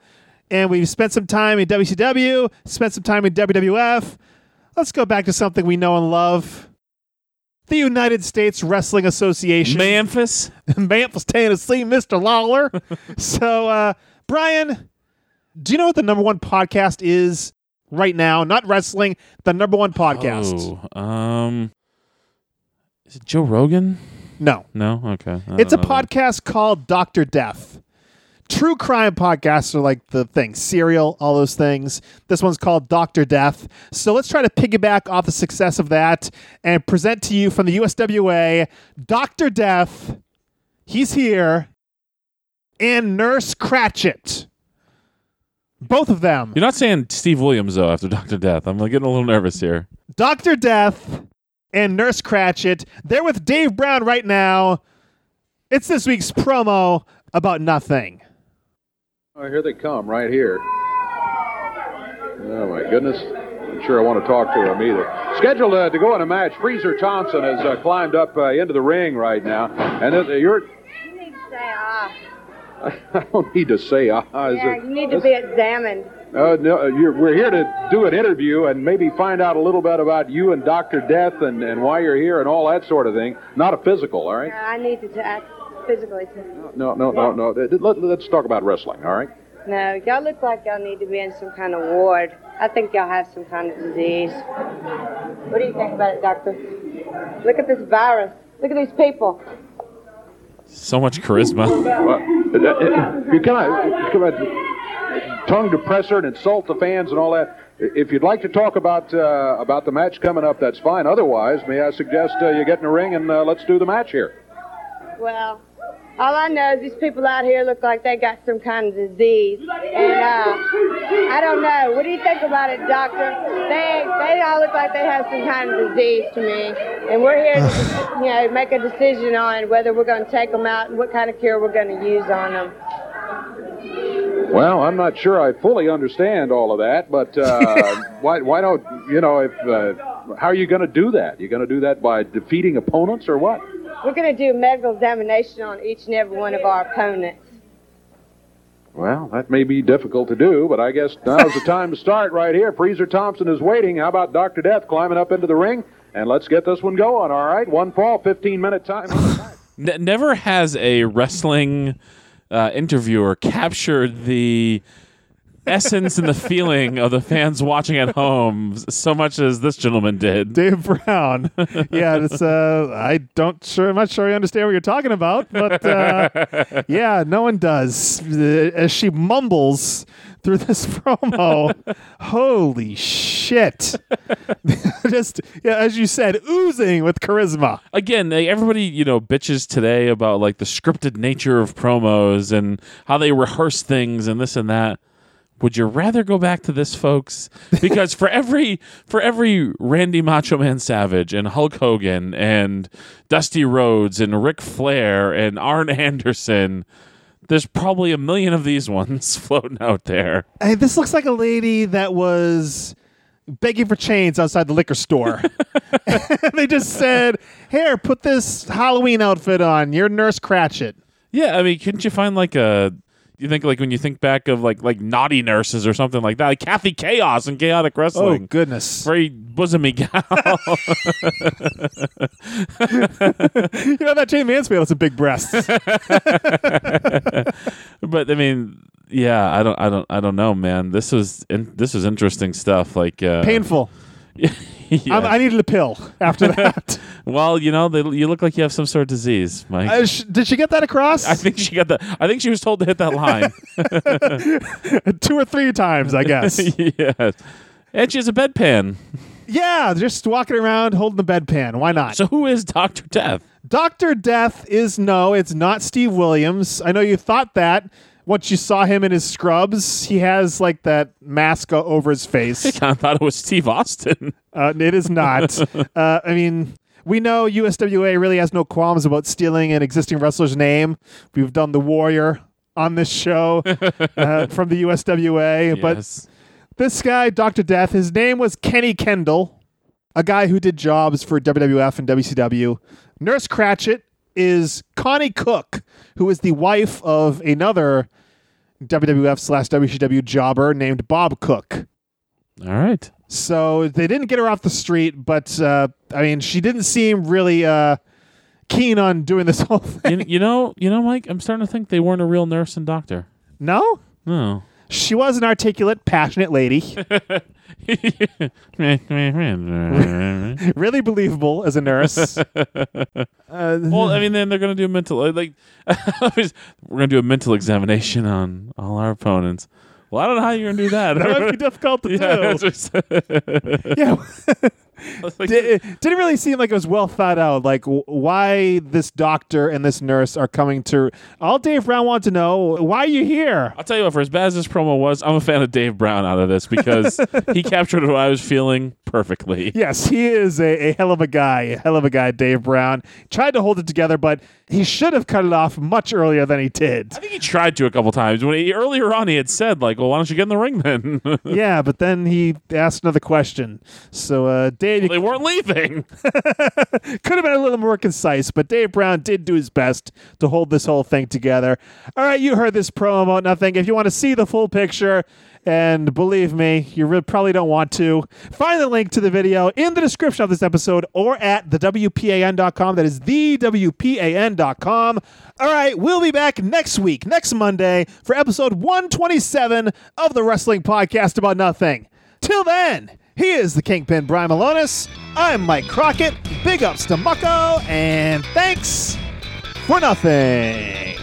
and we've spent some time in WCW, spent some time in WWF. Let's go back to something we know and love. The United States Wrestling Association. Memphis. Memphis, Tennessee, Mr. Lawler. so, uh, Brian, do you know what the number one podcast is right now? Not wrestling, the number one podcast. Oh, um, is it Joe Rogan? No, No. Okay. I it's a don't know that. podcast called Doctor Death. True crime podcasts are like the thing, Serial, all those things. This one's called Doctor Death. So let's try to piggyback off the success of that and present to you from the USWA Doctor Death. He's here, and Nurse Cratchit. Both of them. You're not saying Steve Williams though after Doctor Death. I'm like, getting a little nervous here. Dr. Death and Nurse Cratchit. They're with Dave Brown right now. It's this week's promo about nothing. Oh, here they come, right here. Oh my goodness! I'm sure I want to talk to him either. Scheduled uh, to go in a match. Freezer Thompson has uh, climbed up uh, into the ring right now, and uh, you're. You need to say ah. I don't need to say ah. is Yeah, it- you need to be examined. Uh, no, uh, you're, we're here to do an interview and maybe find out a little bit about you and Doctor Death and, and why you're here and all that sort of thing. Not a physical, all right? Uh, I need to t- act physically. Too. No, no, no, no. Let, let's talk about wrestling, all right? No, y'all look like y'all need to be in some kind of ward. I think y'all have some kind of disease. What do you think about it, doctor? Look at this virus. Look at these people. So much charisma. Well, uh, uh, you come on, come on. Tongue depressor and insult the fans and all that. If you'd like to talk about uh, about the match coming up, that's fine. Otherwise, may I suggest uh, you get in the ring and uh, let's do the match here. Well, all I know is these people out here look like they got some kind of disease. And uh, I don't know. What do you think about it, doctor? They they all look like they have some kind of disease to me. And we're here to, you know, make a decision on whether we're going to take them out and what kind of cure we're going to use on them. Well, I'm not sure I fully understand all of that, but uh, why why don't you know if uh, how are you going to do that? You're going to do that by defeating opponents or what? We're going to do a medical examination on each and every one of our opponents. Well, that may be difficult to do, but I guess now's the time to start right here. Freezer Thompson is waiting. How about Dr. Death climbing up into the ring? And let's get this one going, all right? One fall, 15 minute time. N- never has a wrestling uh, interviewer captured the essence and the feeling of the fans watching at home so much as this gentleman did. Dave Brown. yeah, it's uh I don't sure I'm not sure I understand what you're talking about, but uh, yeah, no one does. Uh, As she mumbles through this promo, holy shit. Just yeah, as you said, oozing with charisma. Again, everybody you know bitches today about like the scripted nature of promos and how they rehearse things and this and that. Would you rather go back to this, folks? Because for every for every Randy Macho Man Savage and Hulk Hogan and Dusty Rhodes and Ric Flair and Arn Anderson, there's probably a million of these ones floating out there. Hey, this looks like a lady that was begging for chains outside the liquor store. they just said, "Here, put this Halloween outfit on. You're Nurse Cratchit." Yeah, I mean, couldn't you find like a? You think like when you think back of like like naughty nurses or something like that, like Kathy Chaos and Chaotic wrestling. Oh goodness! Very bosomy gal. you know that Jayne Mansfield has some big breasts. but I mean, yeah, I don't, I don't, I don't know, man. This was in, this was interesting stuff. Like uh, Painful. yeah. I'm, I needed a pill after that. well, you know, they, you look like you have some sort of disease, Mike. Uh, sh- did she get that across? I think she got that. I think she was told to hit that line. Two or three times, I guess. yes. And she has a bedpan. yeah, just walking around holding the bedpan. Why not? So who is Doctor Death? Doctor Death is no, it's not Steve Williams. I know you thought that once you saw him in his scrubs. He has like that mask over his I face. kind of thought it was Steve Austin. Uh, it is not. uh, I mean, we know USWA really has no qualms about stealing an existing wrestler's name. We've done the Warrior on this show uh, from the USWA, but this guy, Dr. Death, his name was Kenny Kendall, a guy who did jobs for WWF and WCW. Nurse Cratchit is Connie Cook, who is the wife of another WWF slash WCW jobber named Bob Cook. All right. So they didn't get her off the street, but uh, I mean, she didn't seem really uh, keen on doing this whole thing. You, you know, you know, Mike. I'm starting to think they weren't a real nurse and doctor. No? No. She was an articulate, passionate lady, really believable as a nurse. Uh, well, I mean, then they're going to do a mental like we're going to do a mental examination on all our opponents. Well, I don't know how you're going to do that. that might be difficult to yeah, do. that's what I Yeah. Like, it didn't really seem like it was well thought out. Like w- why this doctor and this nurse are coming to. All Dave Brown wanted to know why are you here. I'll tell you what. For as bad as this promo was, I'm a fan of Dave Brown out of this because he captured what I was feeling perfectly. Yes, he is a, a hell of a guy. A hell of a guy, Dave Brown. Tried to hold it together, but he should have cut it off much earlier than he did. I think he tried to a couple times. When he, earlier on, he had said like, "Well, why don't you get in the ring then?" yeah, but then he asked another question. So, uh, Dave, you they weren't leaving. could have been a little more concise, but Dave Brown did do his best to hold this whole thing together. All right, you heard this promo about nothing. If you want to see the full picture, and believe me, you re- probably don't want to, find the link to the video in the description of this episode or at the thewpan.com. That is the thewpan.com. All right, we'll be back next week, next Monday, for episode 127 of the Wrestling Podcast About Nothing. Till then, he is the Kingpin Brian Malonis. I'm Mike Crockett. Big ups to Mucko, and thanks for nothing.